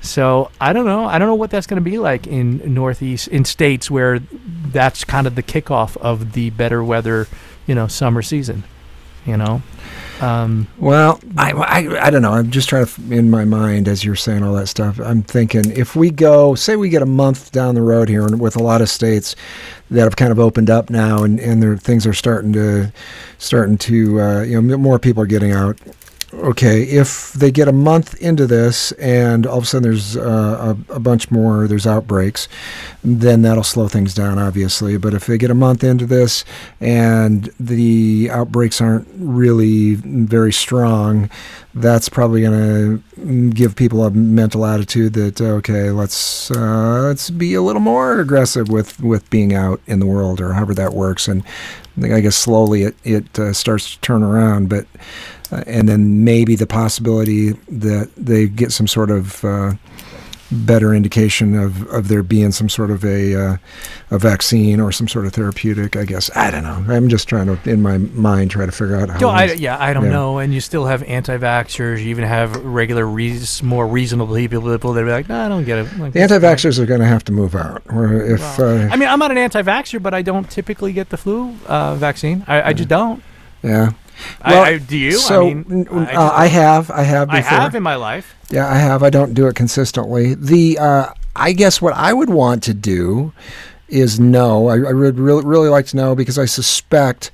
So i don't know. I don't know what that's going to be like in northeast in states where that's kind of the kickoff of the better weather you know summer season you know um, Well, I, I, I don't know. I'm just trying to, in my mind, as you're saying all that stuff, I'm thinking if we go, say we get a month down the road here, and with a lot of states that have kind of opened up now, and, and their things are starting to, starting to, uh, you know, more people are getting out. Okay, if they get a month into this, and all of a sudden there's uh, a, a bunch more, there's outbreaks, then that'll slow things down, obviously. But if they get a month into this and the outbreaks aren't really very strong, that's probably going to give people a mental attitude that okay, let's uh, let's be a little more aggressive with with being out in the world or however that works. And I guess slowly it it uh, starts to turn around, but. Uh, and then maybe the possibility that they get some sort of uh, better indication of, of there being some sort of a uh, a vaccine or some sort of therapeutic. I guess I don't know. I'm just trying to, in my mind, try to figure out how. No, I, yeah, I don't yeah. know. And you still have anti-vaxxers. You even have regular, reas more reasonable people people that be like, no, I don't get it. Like, the anti-vaxxers are going to have to move out. Or if Well, uh, I mean, I'm not an anti-vaxxer, but I don't typically get the flu uh, vaccine. I, I just don't. yeah. I, Well, I, do you? So I mean, uh, I have, I have I before. have in my life. Yeah, I have. I don't do it consistently. The uh, I guess what I would want to do is know. I, I would really really like to know because I suspect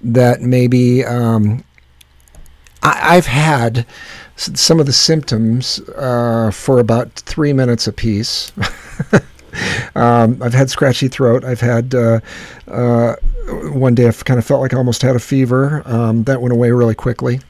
that maybe um, I, I've had some of the symptoms uh, for about three minutes apiece. um, I've had scratchy throat. I've had uh, uh, one day I kind of felt like I almost had a fever. Um, that went away really quickly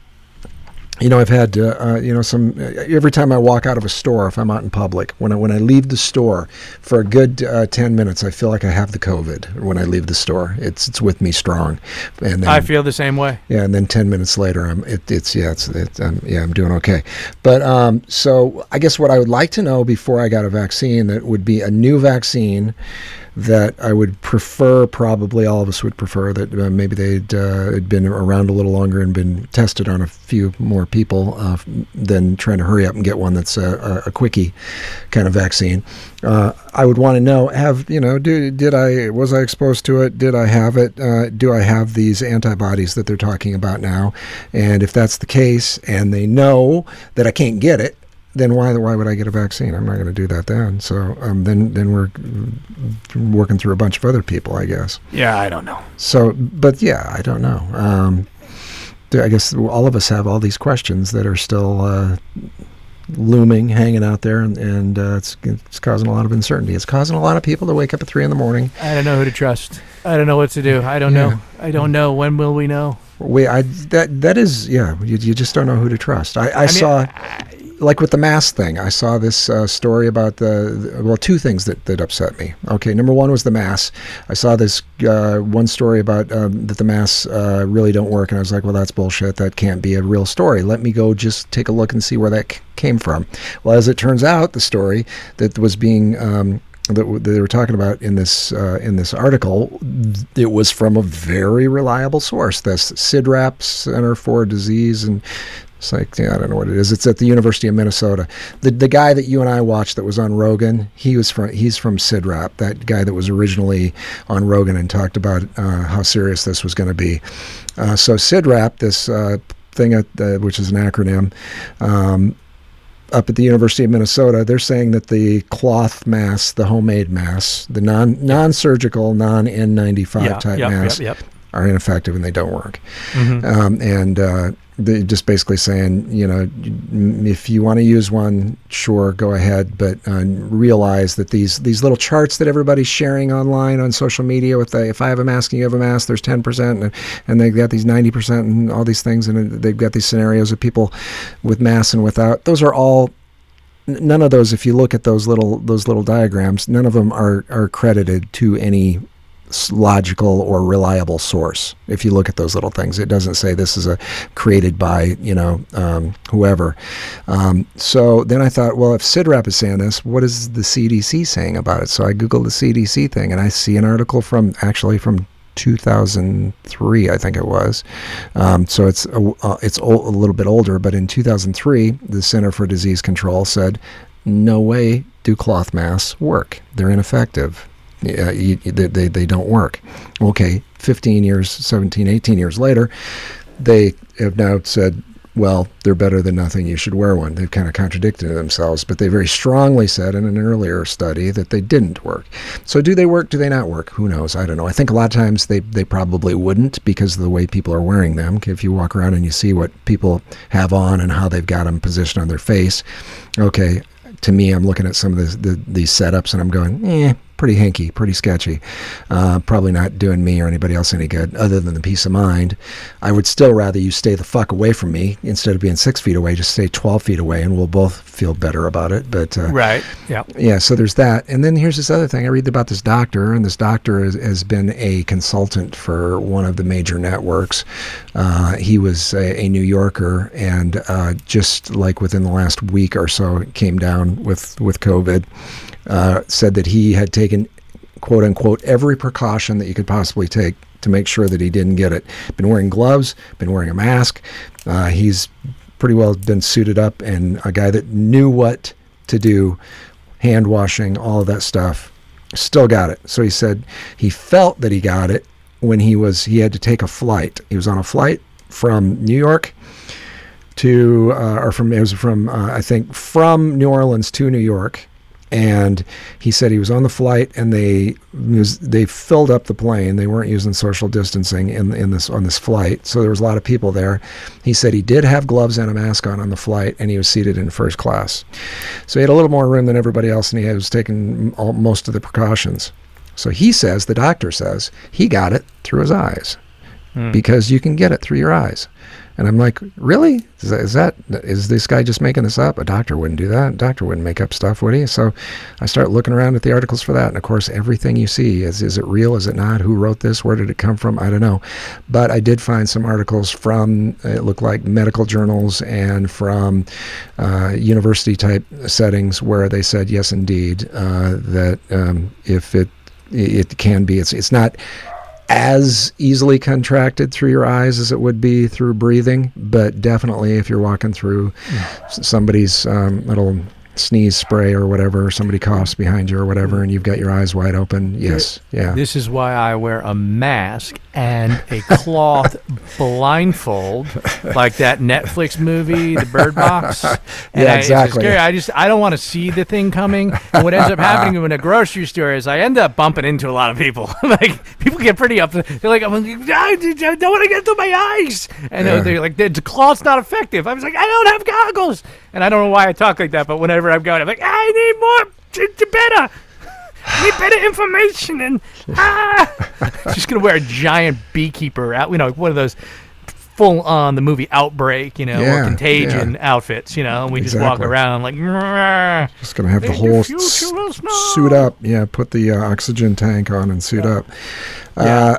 you know, I've had, uh, uh, you know, some. Uh, every time I walk out of a store, if I'm out in public, when I when I leave the store for a good uh, ten minutes, I feel like I have the COVID. When I leave the store, it's it's with me strong, and then I feel the same way. yeah, and then ten minutes later, I'm it, it's yeah, it's, it's um, yeah, I'm doing okay. But um, so I guess what I would like to know before I got a vaccine that would be a new vaccine that I would prefer. Probably all of us would prefer that uh, maybe they'd uh, had been around a little longer and been tested on a few more people uh, than trying to hurry up and get one that's a, a, quickie kind of vaccine. Uh, I would want to know: Have you know? Do, did I was I exposed to it? Did I have it? Uh, do I have these antibodies that they're talking about now? And if that's the case, and they know that I can't get it, then why why would I get a vaccine? I'm not going to do that then. So um, then then we're working through a bunch of other people, I guess. Yeah, I don't know. So, but yeah, I don't know. Um, I guess all of us have all these questions that are still uh, looming, hanging out there, and, and uh, it's it's causing a lot of uncertainty. It's causing a lot of people to wake up at three in the morning. I don't know who to trust. I don't know what to do. I don't Yeah. know. I don't know. When will we know? We, I that that is yeah. You, you just don't know who to trust. I, I, mean, saw. I- like with the mask thing, I saw this uh, story about the, well, two things that, that upset me. Okay, number one was the masks. I saw this uh, one story about um, that the masks uh, really don't work, and I was like, well, that's bullshit. That can't be a real story. Let me go just take a look and see where that c- came from. Well, as it turns out, the story that was being um, that they were talking about in this uh, in this article, it was from a very reliable source. This CIDRAP Center for Disease and it's like yeah, I don't know what it is. It's at the University of Minnesota. The the guy that you and I watched that was on Rogan, he was from he's from CIDRAP. That guy that was originally on Rogan and talked about uh, how serious this was going to be. Uh, so CIDRAP, this uh, thing at, uh, which is an acronym. Um, up at the University of Minnesota, they're saying that the cloth masks, the homemade masks, the non non surgical, non N95 yeah, type yep, masks, yep, yep. are ineffective and they don't work. Mhm. Um, and uh, they just basically saying, you know, if you want to use one, sure, go ahead, but uh, realize that these these little charts that everybody's sharing online on social media with the if I have a mask and you have a mask, there's 10%, and, and they've got these 90% and all these things, and they've got these scenarios of people with masks and without. Those are all none of those if you look at those little those little diagrams none of them are are credited to any logical or reliable source if you look at those little things it doesn't say this is a created by you know um, whoever um, so then i thought well if CIDRAP is saying this what is the cdc saying about it so i googled the cdc thing and i see an article from actually from 2003, I think it was. Um, so it's a, uh, it's a little bit older, but in 2003, the Center for Disease Control said, "No way do cloth masks work. They're ineffective. Yeah, you, they, they don't work." Okay, 15 years, 17, 18 years later, they have now said, well, they're better than nothing. You should wear one. They've kind of contradicted themselves, but they very strongly said in an earlier study that they didn't work. So, do they work? Do they not work? Who knows? I don't know. I think a lot of times they, they probably wouldn't because of the way people are wearing them. If you walk around and you see what people have on and how they've got them positioned on their face, okay, to me, I'm looking at some of this, the, these setups and I'm going, eh, pretty hinky, pretty sketchy. Uh, probably not doing me or anybody else any good, other than the peace of mind. I would still rather you stay the fuck away from me instead of being six feet away. Just stay 12 feet away, and we'll both feel better about it. But uh, Right. Yeah. yeah, so there's that. And then here's this other thing. I read about this doctor, and this doctor has, has been a consultant for one of the major networks. Uh, he was a, a New Yorker, and uh, just like within the last week or so, came down with, with COVID. Uh, said that he had taken, quote unquote, every precaution that you could possibly take to make sure that he didn't get it. Been wearing gloves, been wearing a mask. Uh, he's pretty well been suited up and a guy that knew what to do, hand washing, all of that stuff. Still got it. So he said he felt that he got it when he was he had to take a flight. He was on a flight from New York to uh, or from it was from uh, I think from New Orleans to New York, and he said he was on the flight and they was, they filled up the plane. They weren't using social distancing in in this on this flight, so there was a lot of people there. He said he did have gloves and a mask on on the flight, and he was seated in first class, so he had a little more room than everybody else, and he was taking all, most of the precautions. So he says, the doctor says, he got it through his eyes hmm. because you can get it through your eyes. And I'm like, really? Is that, is that is this guy just making this up? A doctor wouldn't do that. A doctor wouldn't make up stuff, would he? So I start looking around at the articles for that, and of course, everything you see is is it real? Is it not? Who wrote this? Where did it come from? I don't know. But I did find some articles from it looked like medical journals and from uh, university type settings where they said yes, indeed, uh, that um, if it it can be, it's it's not as easily contracted through your eyes as it would be through breathing, but definitely if you're walking through somebody's um, little sneeze spray or whatever, somebody coughs behind you or whatever, and you've got your eyes wide open, yes, yeah. This is why I wear a mask and a cloth blindfold, like that Netflix movie, The Bird Box. And Yeah, I, it's exactly. scary. I just I don't want to see the thing coming. And what ends up happening in a grocery store is I end up bumping into a lot of people. like people get pretty up. They're like, oh, I'm like, I don't want to get through my eyes, and Yeah. they're like, the cloth's not effective. I was like, I don't have goggles, and I don't know why I talk like that, but whenever I'm going, I'm like, I need more, t- t- better. I need better information and ah, just gonna wear a giant beekeeper out, you know, one of those full on the movie Outbreak, you know, Yeah, or Contagion outfits, you know, and we just walk around like. Just gonna have the In the whole future, s- us now. suit up. Yeah, put the uh, oxygen tank on and suit up. Uh,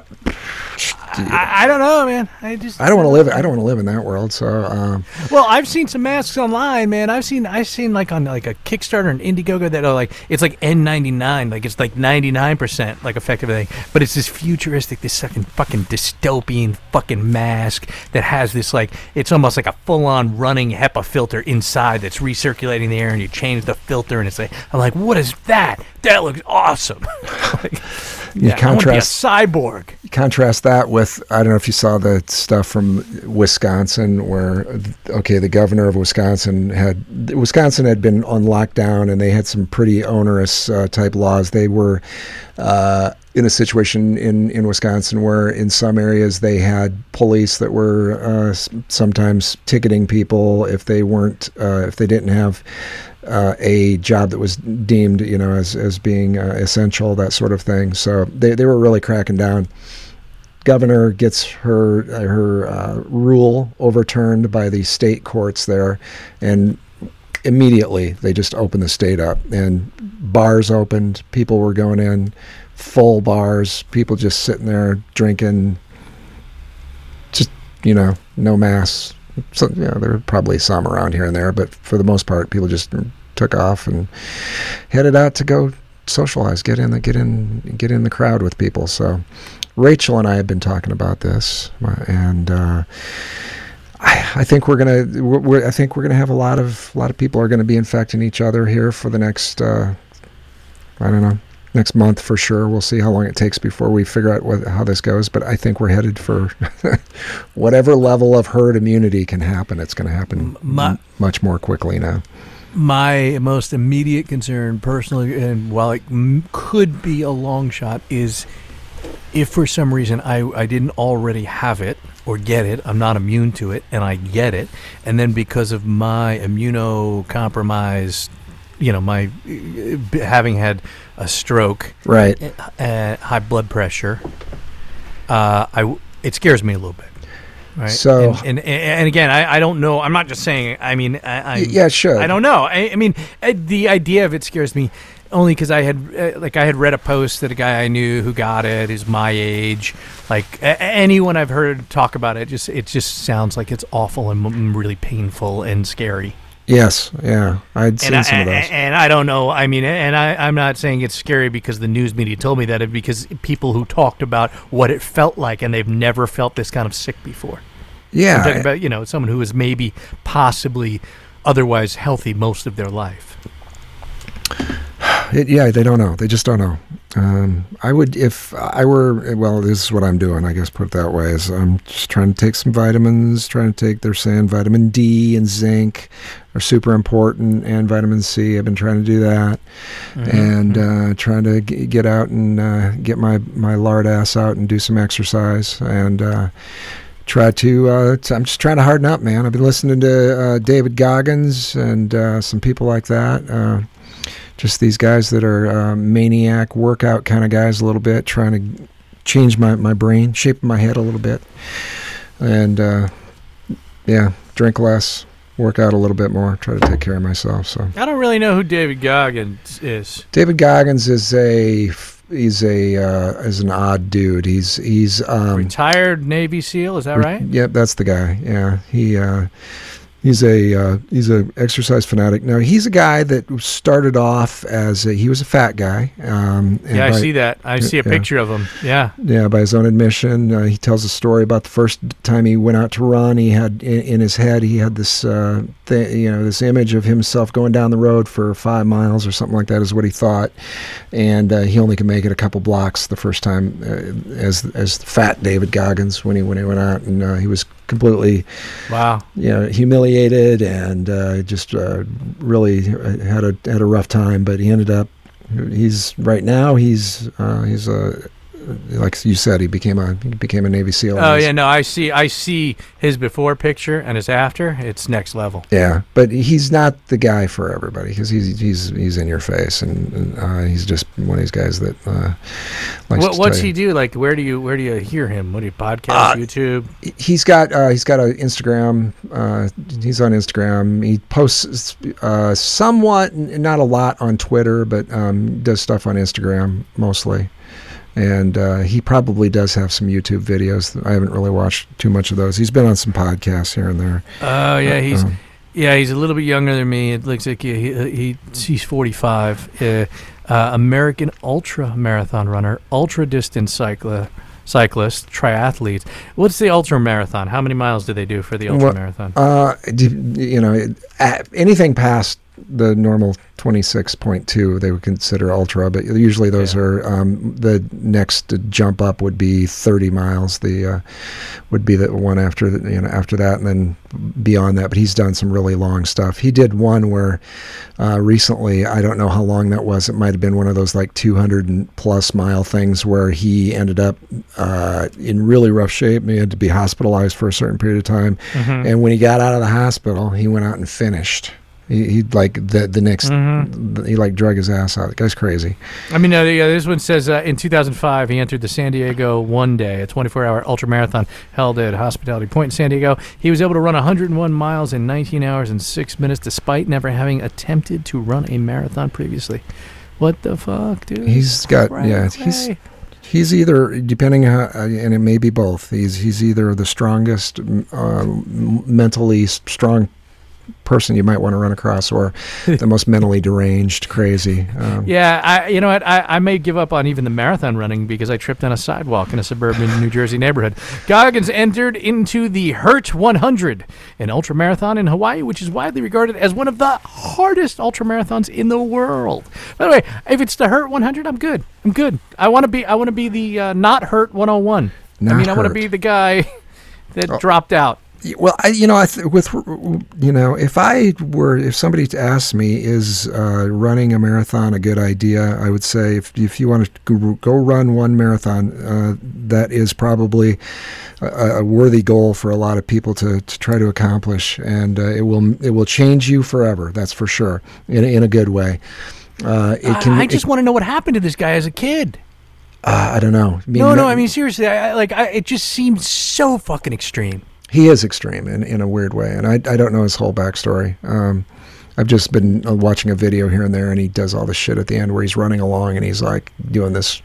I, I don't know, man. I just I don't want to live. I don't want to live in that world. So um, Well, I've seen some masks online, man. I've seen I've seen like on like a Kickstarter and Indiegogo that are like it's like N99, like it's like 99% like effective thing, but it's this futuristic, this fucking fucking dystopian fucking mask that has this like it's almost like a full-on running HEPA filter inside that's recirculating the air, and you change the filter, and it's like I'm like, what is that? That looks awesome. like, you yeah, I be a contrast cyborg. contrast that with I don't know if you saw the stuff from Wisconsin where okay the governor of Wisconsin had Wisconsin had been on lockdown and they had some pretty onerous uh, type laws they were uh, in a situation in in Wisconsin where in some areas they had police that were uh, sometimes ticketing people if they weren't uh, if they didn't have uh, a job that was deemed, you know, as as being uh, essential, that sort of thing. So they, they were really cracking down. Governor gets her uh, her uh, rule overturned by the state courts there, and immediately they just opened the state up and bars opened. People were going in, full bars. People just sitting there drinking. Just you know, no masks. So, there were probably some around here and there, but for the most part, people just took off and headed out to go socialize, get in the get in get in the crowd with people. So Rachel and I have been talking about this, uh, and uh, I, I think we're gonna we're, I think we're gonna have a lot of a lot of people are gonna be infecting each other here for the next uh, I don't know next month for sure. We'll see how long it takes before we figure out what, how this goes. But I think we're headed for whatever level of herd immunity can happen. It's going to happen My- m- much more quickly now. my most immediate concern personally and while it m- could be a long shot is if for some reason I, I didn't already have it or get it i'm not immune to it and i get it and then because of my immunocompromised you know my uh, having had a stroke Right. uh, high blood pressure uh, I w- it scares me a little bit right So- and, and, and again I, I don't know i'm not just saying i mean I, I Y- yeah, sure. I don't know. I, I mean, uh, the idea of it scares me only because I had uh, like I had read a post that a guy I knew who got it is my age. Like a- anyone I've heard talk about it, just it just sounds like it's awful and m- really painful and scary. Yes. Yeah. I'd seen And I, some of those. and I don't know. I mean, and I, I'm not saying it's scary because the news media told me that. It's because people who talked about what it felt like and they've never felt this kind of sick before. yeah. I'm talking about you know someone who is maybe possibly otherwise healthy most of their life. It, yeah, they don't know. They just don't know. Um, I would, if I were, well, this is what I'm doing, I guess, put it that way, is I'm just trying to take some vitamins, trying to take, they're saying vitamin D and zinc are super important, and vitamin C. I've been trying to do that, and uh, trying to g- get out and uh, get my, my lard ass out and do some exercise, and uh, try to, uh, t- I'm just trying to harden up, man. I've been listening to uh, David Goggins and uh, some people like that. Just these guys that are uh, maniac workout kind of guys a little bit trying to change my, my brain shape my head a little bit and uh, yeah drink less work out a little bit more try to take care of myself so I don't really know who David Goggins is. david goggins is a he's a uh, is an odd dude he's he's um, Retired Navy SEAL, is that right? Yep, that's the guy. Yeah, he uh, he's a uh, he's a exercise fanatic. Now he's a guy that started off as a, he was a fat guy. Um, and Yeah, I by- see that. I see a yeah. picture of him. Yeah. Yeah, by his own admission, uh, he tells a story about the first time he went out to run. He had in, in his head he had this uh, th- you know this image of himself going down the road for five miles or something like that is what he thought, and uh, he only could make it a couple blocks the first time uh, as as fat David Goggins when he when he went out, and uh, he was completely Wow. you know, humiliated and uh, just uh, really had a had a rough time. But he ended up. He's right now. He's uh, he's a like you said, he became a he became a Navy SEAL. Oh yeah, no, I see. I see his before picture and his after. It's next level. Yeah, but he's not the guy for everybody because he's he's he's in your face and, and uh, he's just one of these guys that uh, likes What, what's he do? Like, where do you where do you hear him? What do you podcast, Uh, YouTube? He's got uh, he's got an Instagram. Uh, he's on Instagram. He posts uh, somewhat, not a lot on Twitter, but um, does stuff on Instagram mostly. And uh, he probably does have some YouTube videos. I haven't really watched too much of those. He's been on some podcasts here and there. Oh yeah, he's Um, yeah he's a little bit younger than me. It looks like he, he, he he's forty five. Uh, uh, American ultra marathon runner, ultra distance cycler, cyclist, triathlete. What's the ultra marathon? How many miles do they do for the ultra Well, marathon? Uh, you know, anything past the normal 26.2 they would consider ultra, but usually those Yeah. are um, the next jump up would be 30 miles. The uh, would be the one after the, you know after that, and then beyond that. But he's done some really long stuff. He did one where uh, recently, I don't know how long that was. It might have been one of those like 200 plus mile things where he ended up uh, in really rough shape. He had to be hospitalized for a certain period of time. Mhm. And when he got out of the hospital, he went out and finished. He, he like the the next Mhm. he like drug his ass out. The guy's crazy. I mean, uh, yeah, this one says uh, in 2005 he entered the San Diego One Day, a 24-hour ultra marathon held at Hospitality Point in San Diego. He was able to run 101 miles in 19 hours and six minutes, despite never having attempted to run a marathon previously. What the fuck, dude? He's got Cray, yeah. He's he's either depending how, and it may be both. He's he's either the strongest, uh, mentally strong person you might want to run across, or the most mentally deranged, crazy. Um, Yeah, I, you know what? I, I may give up on even the marathon running because I tripped on a sidewalk in a suburban New Jersey neighborhood. Goggins entered into the Hurt 100, an ultra marathon in Hawaii, which is widely regarded as one of the hardest ultra marathons in the world. By the way, if it's the Hurt 100, I'm good. I'm good. I want to be. I want to be the uh, not Hurt 101. I Not mean, I want to be the guy that Oh. dropped out. Well, I, you know, I th- with you know, if I were, if somebody asked me, is uh, running a marathon a good idea? I would say, if if you want to go, go run one marathon, uh, that is probably a, a worthy goal for a lot of people to, to try to accomplish, and uh, it will it will change you forever. That's for sure, in a- in a good way. Uh, it can. I, I it- just want to know what happened to this guy as a kid. uh, I don't know. I mean, no, no. I mean, seriously. I, I- like, I, it just seemed so fucking extreme. He is extreme in, in a weird way, and I, I don't know his whole backstory. Um, I've just been uh, watching a video here and there, and he does all this shit at the end where he's running along and he's like doing this.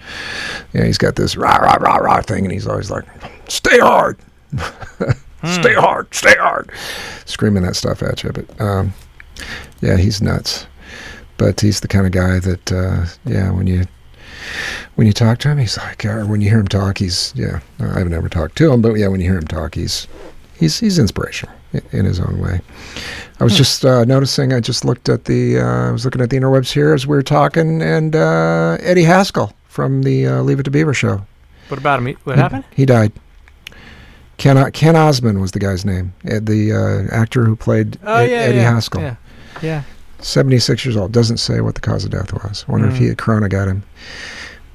You know, he's got this rah rah rah rah thing, and he's always like, "Stay hard, stay hard, stay hard," screaming that stuff at you. But um, yeah, he's nuts. But he's the kind of guy that uh, yeah, when you when you talk to him, he's like, or when you hear him talk, he's yeah. I've never talked to him, but yeah, when you hear him talk, he's he's he's inspirational in his own way. I was just uh, noticing. I just looked at the. Uh, I was looking at the interwebs here as we were talking, and uh, Eddie Haskell from the uh, Leave It to Beaver show. What about him? What He- happened? He died. Ken O- Ken Osmond was the guy's name. Uh, the uh, actor who played Oh Ed- yeah, Eddie yeah, Haskell. Yeah, yeah. 76 years old. Doesn't say what the cause of death was. Wonder if Mm. he had Corona got him.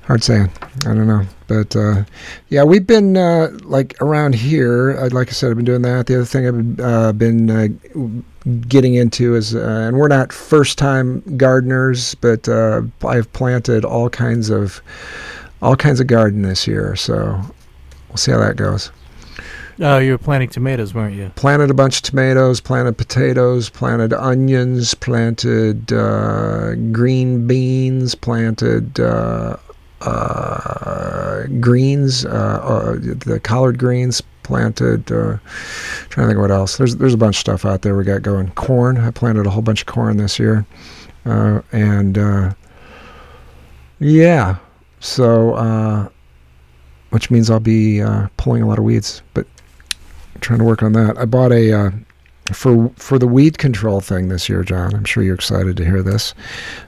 Hard saying. I don't know. But uh, yeah, we've been uh, like around here. Uh, like I said, I've been doing that. The other thing I've uh, been uh, getting into is, uh, and we're not first time gardeners, but uh, I've planted all kinds of all kinds of garden this year. So we'll see how that goes. Oh, you were planting tomatoes, weren't you? planted a bunch of tomatoes, planted potatoes, planted onions, planted uh, green beans, planted uh, uh, greens, uh, uh, the collard greens, planted. Uh, trying to think what else. There's there's a bunch of stuff out there we got going. Corn. I planted a whole bunch of corn this year, uh, and yeah. So, which means I'll be pulling a lot of weeds, but trying to work on that. I bought a uh, for for the weed control thing this year, John. I'm sure you're excited to hear this.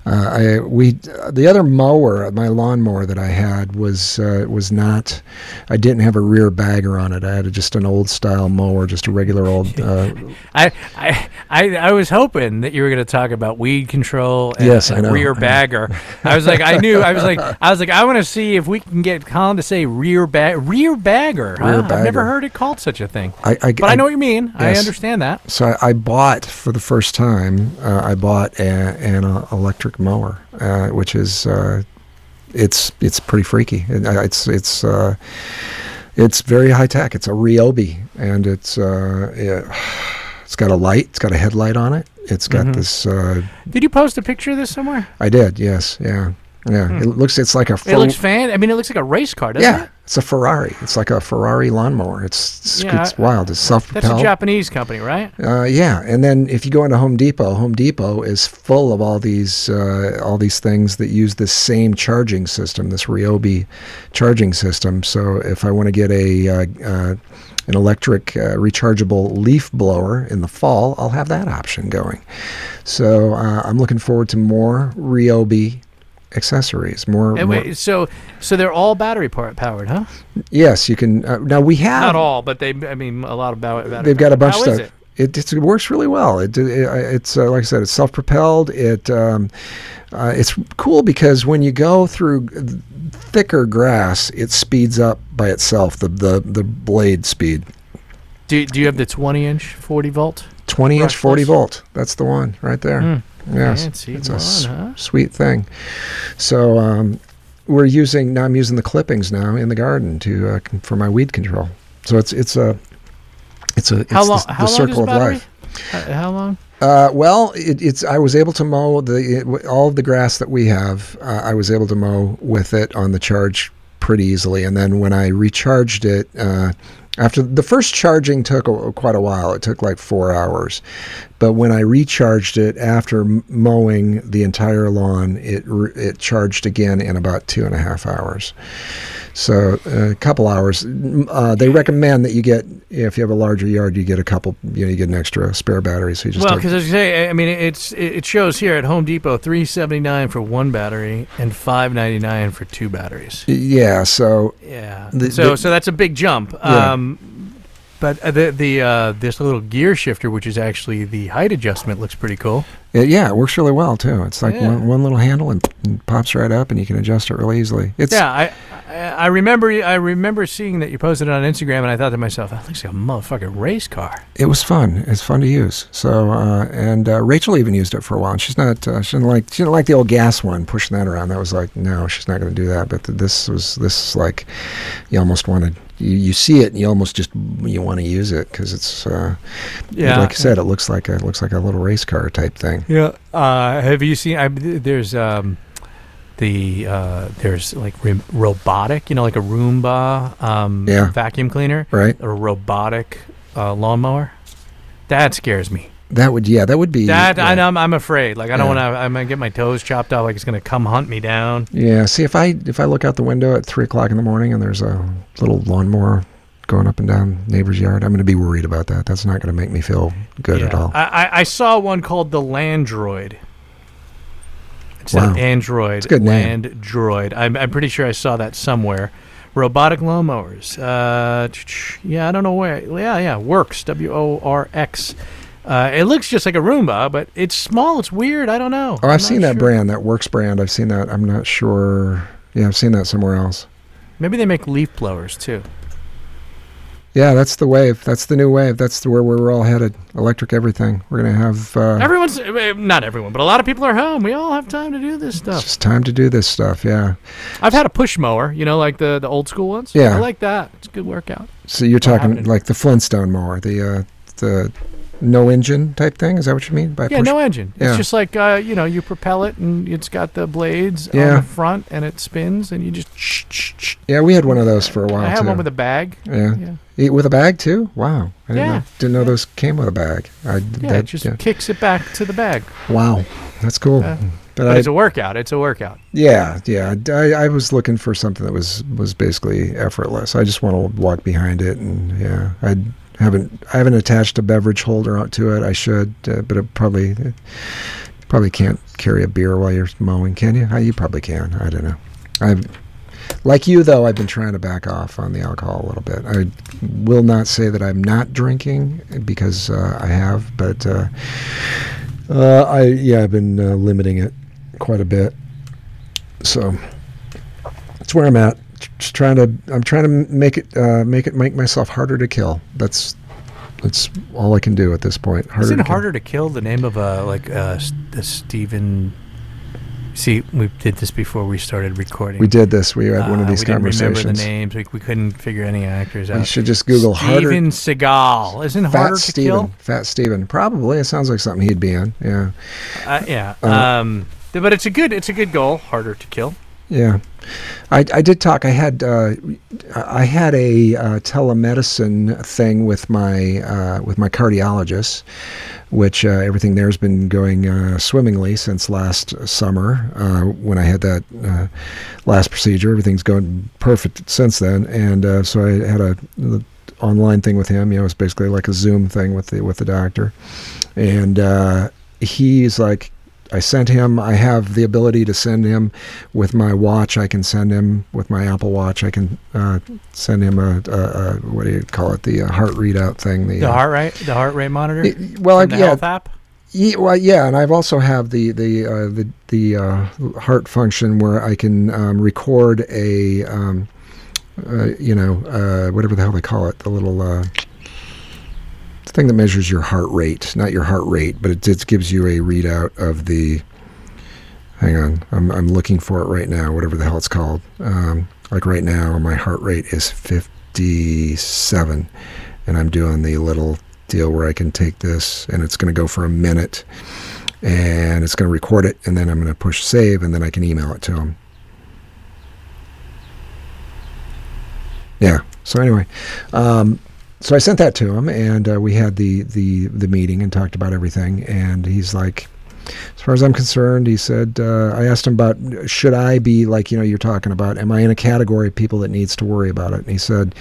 Uh, I we the other mower, my lawnmower that I had was uh, was not. I didn't have a rear bagger on it. I had just an old style mower, just a regular old. Uh, I, I I I was hoping that you were going to talk about weed control and, Yes, I know, rear I bagger. I was like, I knew. I was like, I was like, I want to see if we can get Colin to say rear bag rear bagger. Rear I've never heard it called such a thing. I, I, But I know what you mean. I understand that. So I, I bought for the first time. Uh, I bought a, an uh, electric mower, uh, which is uh, it's it's pretty freaky. It, uh, it's it's uh, it's very high tech. It's a Ryobi, and it's uh, it, it's got a light. It's got a headlight on it. It's got Mhm. this. Uh, Did you post a picture of this somewhere? I did. Yes. Yeah. Yeah. It looks. It's like a. Hmm. It looks fan. I mean, it looks like a race car, doesn't yeah. it? It's a Ferrari. It's like a Ferrari lawnmower. It's it's, Yeah, it's wild. It's self-propelled. That's a. Japanese company, right? Uh, yeah, and then if you go into Home Depot, Home Depot is full of all these uh, all these things that use this same charging system, this Ryobi charging system. So if I want to get a uh, uh, an electric uh, rechargeable leaf blower in the fall, I'll have that option going. So uh, I'm looking forward to more Ryobi accessories. More, And more- so so they're all battery powered, huh? yes, you can. Uh, now we have Not all, but they. I mean, a lot of ba- battery. They've got a bunch How of stuff. it? It, works really well. It, it it's uh, like I said, it's self-propelled. It um, uh, it's cool because when you go through thicker grass, it speeds up by itself. The the the blade speed. Do, do you have the 20 inch 40 volt? 20 inch, 40 volt. That's the one right there. Mm. Yes, Fancy it's a s- huh? sweet thing. So um, we're using now. I'm using the clippings now in the garden to uh, for my weed control. So it's it's a it's a it's How long? the, How the long circle of battery? life. Uh, how long? Uh, well, it, it's I was able to mow the it, all of the grass that we have. Uh, I was able to mow with it on the charge pretty easily, and then when I recharged it. Uh, after the first charging took a, quite a while, it took like four hours. But when I recharged it after mowing the entire lawn, it it charged again in about two and a half hours. So uh, a couple hours. Uh, they recommend that you get if you have a larger yard, you get a couple. You know, you get an extra spare battery. So you just Well, because as you say, I mean, it's it shows here at Home Depot 379 for one battery and 599 for two batteries. Yeah, so Yeah. The- so the- so that's a big jump. Yeah. Um, but uh, the the uh, this little gear shifter, which is actually the height adjustment, looks pretty cool. it, yeah, it works really well too. It's like Yeah. one, one little handle and, and pops right up, and you can adjust it really easily. It's yeah, I, I I remember I remember seeing that you posted it on Instagram, and I thought to myself, that looks like a motherfucking race car. it was fun. It's fun to use. So uh, and uh, Rachel even used it for a while. And she's not uh, she didn't like she didn't like the old gas one pushing that around. That was like no, she's not going to do that. But th- this was this is like you almost wanted. You, you see it and you almost just you want to use it because it's uh, Yeah, like I said it looks like a it looks like a little race car type thing. Yeah. Uh, have you seen? I, there's um, the uh, there's like re- robotic, you know, like a Roomba um, Yeah. vacuum cleaner, Right? a robotic uh, lawnmower. That scares me. That would yeah that would be That I yeah. know I'm, I'm afraid. Like I don't Yeah. want to. I'm gonna get my toes chopped off. Like it's gonna come hunt me down. Yeah. See, if I if I look out the window at three o'clock in the morning and there's a little lawnmower going up and down neighbor's yard, I'm going to be worried about that. That's not going to make me feel good at all. I, I I saw one called the Landroid. It's Wow. an Android It's a good name. Landroid. I'm I'm pretty sure I saw that somewhere. Robotic lawnmowers. Uh, yeah, I don't know where. Yeah, yeah, Worx. W O R X. Uh, it looks just like a Roomba, but it's small. It's weird. I don't know. Oh, I've seen that sure. brand, that Worx brand. I've seen that. I'm not sure. Yeah, I've seen that somewhere else. Maybe they make leaf blowers too. Yeah, that's the wave. That's the new wave. That's the, where we're all headed. Electric everything. We're going to have. Uh, Everyone's eh, not everyone, but a lot of people are home. We all have time to do this it's stuff. just time to do this stuff. Yeah. I've had a push mower, you know, like the the old school ones. Yeah. I like that. It's a good workout. So you're talking like the Flintstone mower, the uh, the no engine type thing. Is that what you mean by Yeah, push? no engine. Yeah. It's just like uh, you know, you propel it and it's got the blades on the front and it spins and you just. Yeah, we had one of those for a while I have too. one with a bag. yeah. Yeah, with a bag too? Wow. I didn't Yeah. know, didn't know Yeah. those came with a bag. I, yeah. that- it just kicks it back to the bag. Wow. That's cool. Yeah. but But I, it's a workout. It's a workout. yeah, yeah. I, I was looking for something that was was basically effortless. I just want to walk behind it and yeah. I haven't I haven't attached a beverage holder out to it. I should, uh, but it probably probably can't carry a beer while you're mowing, can you? Uh, You probably can. I don't know. I've like you though. I've been trying to back off on the alcohol a little bit. I will not say that I'm not drinking because uh, I have, but uh, uh, I yeah I've been uh, limiting it quite a bit. So that's where I'm at. Just trying to I'm trying to make it uh, make it make myself harder to kill. That's that's all I can do at this point. Harder Isn't to harder to kill the name of a like uh, the Stephen? See, we did this before we started recording. We did this. We had one of Uh, these we didn't remember conversations. the names. We, we couldn't figure any actors You out. should just Google harder. Steven Seagal. Isn't Fat harder to kill? Fat Steven. Probably. It sounds like something he'd be in. Yeah. Uh, yeah. Uh, um, but it's a good it's a good goal. Harder to kill. Yeah, I, I did talk. I had uh, I had a uh, telemedicine thing with my uh, with my cardiologist, which uh, everything there's been going uh, swimmingly since last summer uh, when I had that last procedure. Everything's going perfect since then, and so I had a online thing with him. You know, it's basically like a Zoom thing with the with the doctor, and he's like I sent him. I have the ability to send him with my watch. I can send him with my Apple Watch. I can uh, send him a, a, a what do you call it? The uh, heart readout thing. The, The uh, heart rate the heart rate monitor. it- well, I, the yeah, health app. yeah, well, yeah, and I've also have the the uh, the the uh, heart function where I can um, record a um, uh, you know uh, whatever the hell they call it, the little uh, thing that measures your heart rate, not your heart rate, but it just gives you a readout of the. Hang on, I'm I'm looking for it right now. Whatever the hell it's called. Um, like right now, my heart rate is 57, and I'm doing the little deal where I can take this and it's going to go for a minute and it's going to record it and then I'm going to push save and then I can email it to him. Yeah. So anyway, um, so I sent that to him and uh, we had the, the, the meeting and talked about everything. And he's like, as far as I'm concerned, he said, uh, I asked him about, should I be like, you know, you're talking about, am I in a category of people that needs to worry about it? And he said,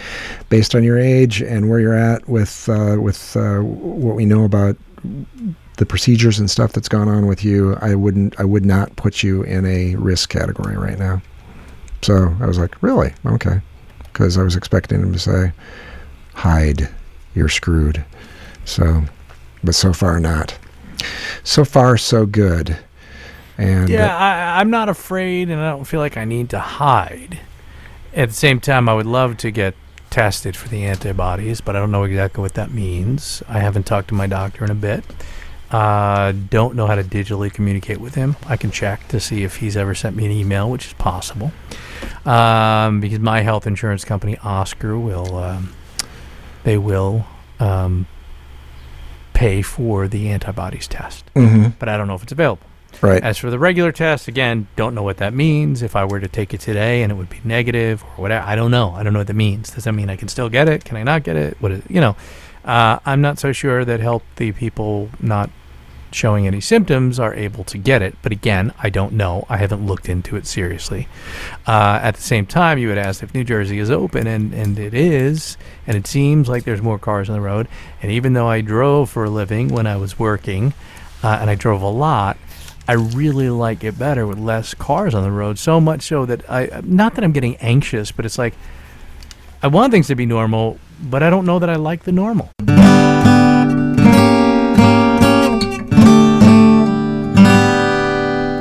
based on your age and where you're at with, uh, with uh, what we know about the procedures and stuff that's gone on with you, I wouldn't, I would not put you in a risk category right now. So I was like, really? Okay. Because I was expecting him to say, hide, you're screwed. So, but so far not. So far so good. And Yeah, I, I'm not afraid, and I don't feel like I need to hide. At the same time, I would love to get tested for the antibodies, but I don't know exactly what that means. I haven't talked to my doctor in a bit. Uh, don't know how to digitally communicate with him. I can check to see if he's ever sent me an email, which is possible. Um, because my health insurance company, Oscar, will um, they will um, pay for the antibodies test, Mhm, but I don't know if it's available. right. As for the regular test, again, don't know what that means. If I were to take it today and it would be negative or whatever, I don't know. I don't know what that means. Does that mean I can still get it? Can I not get it? What is, you know? Uh, I'm not so sure that healthy people not showing any symptoms are able to get it. But again, I don't know. I haven't looked into it seriously. Uh, at the same time, you had asked if New Jersey is open, and, and it is, and it seems like there's more cars on the road. And even though I drove for a living when I was working, uh, and I drove a lot, I really like it better with less cars on the road. So much so that I, not that I'm getting anxious, but it's like I want things to be normal, but I don't know that I like the normal.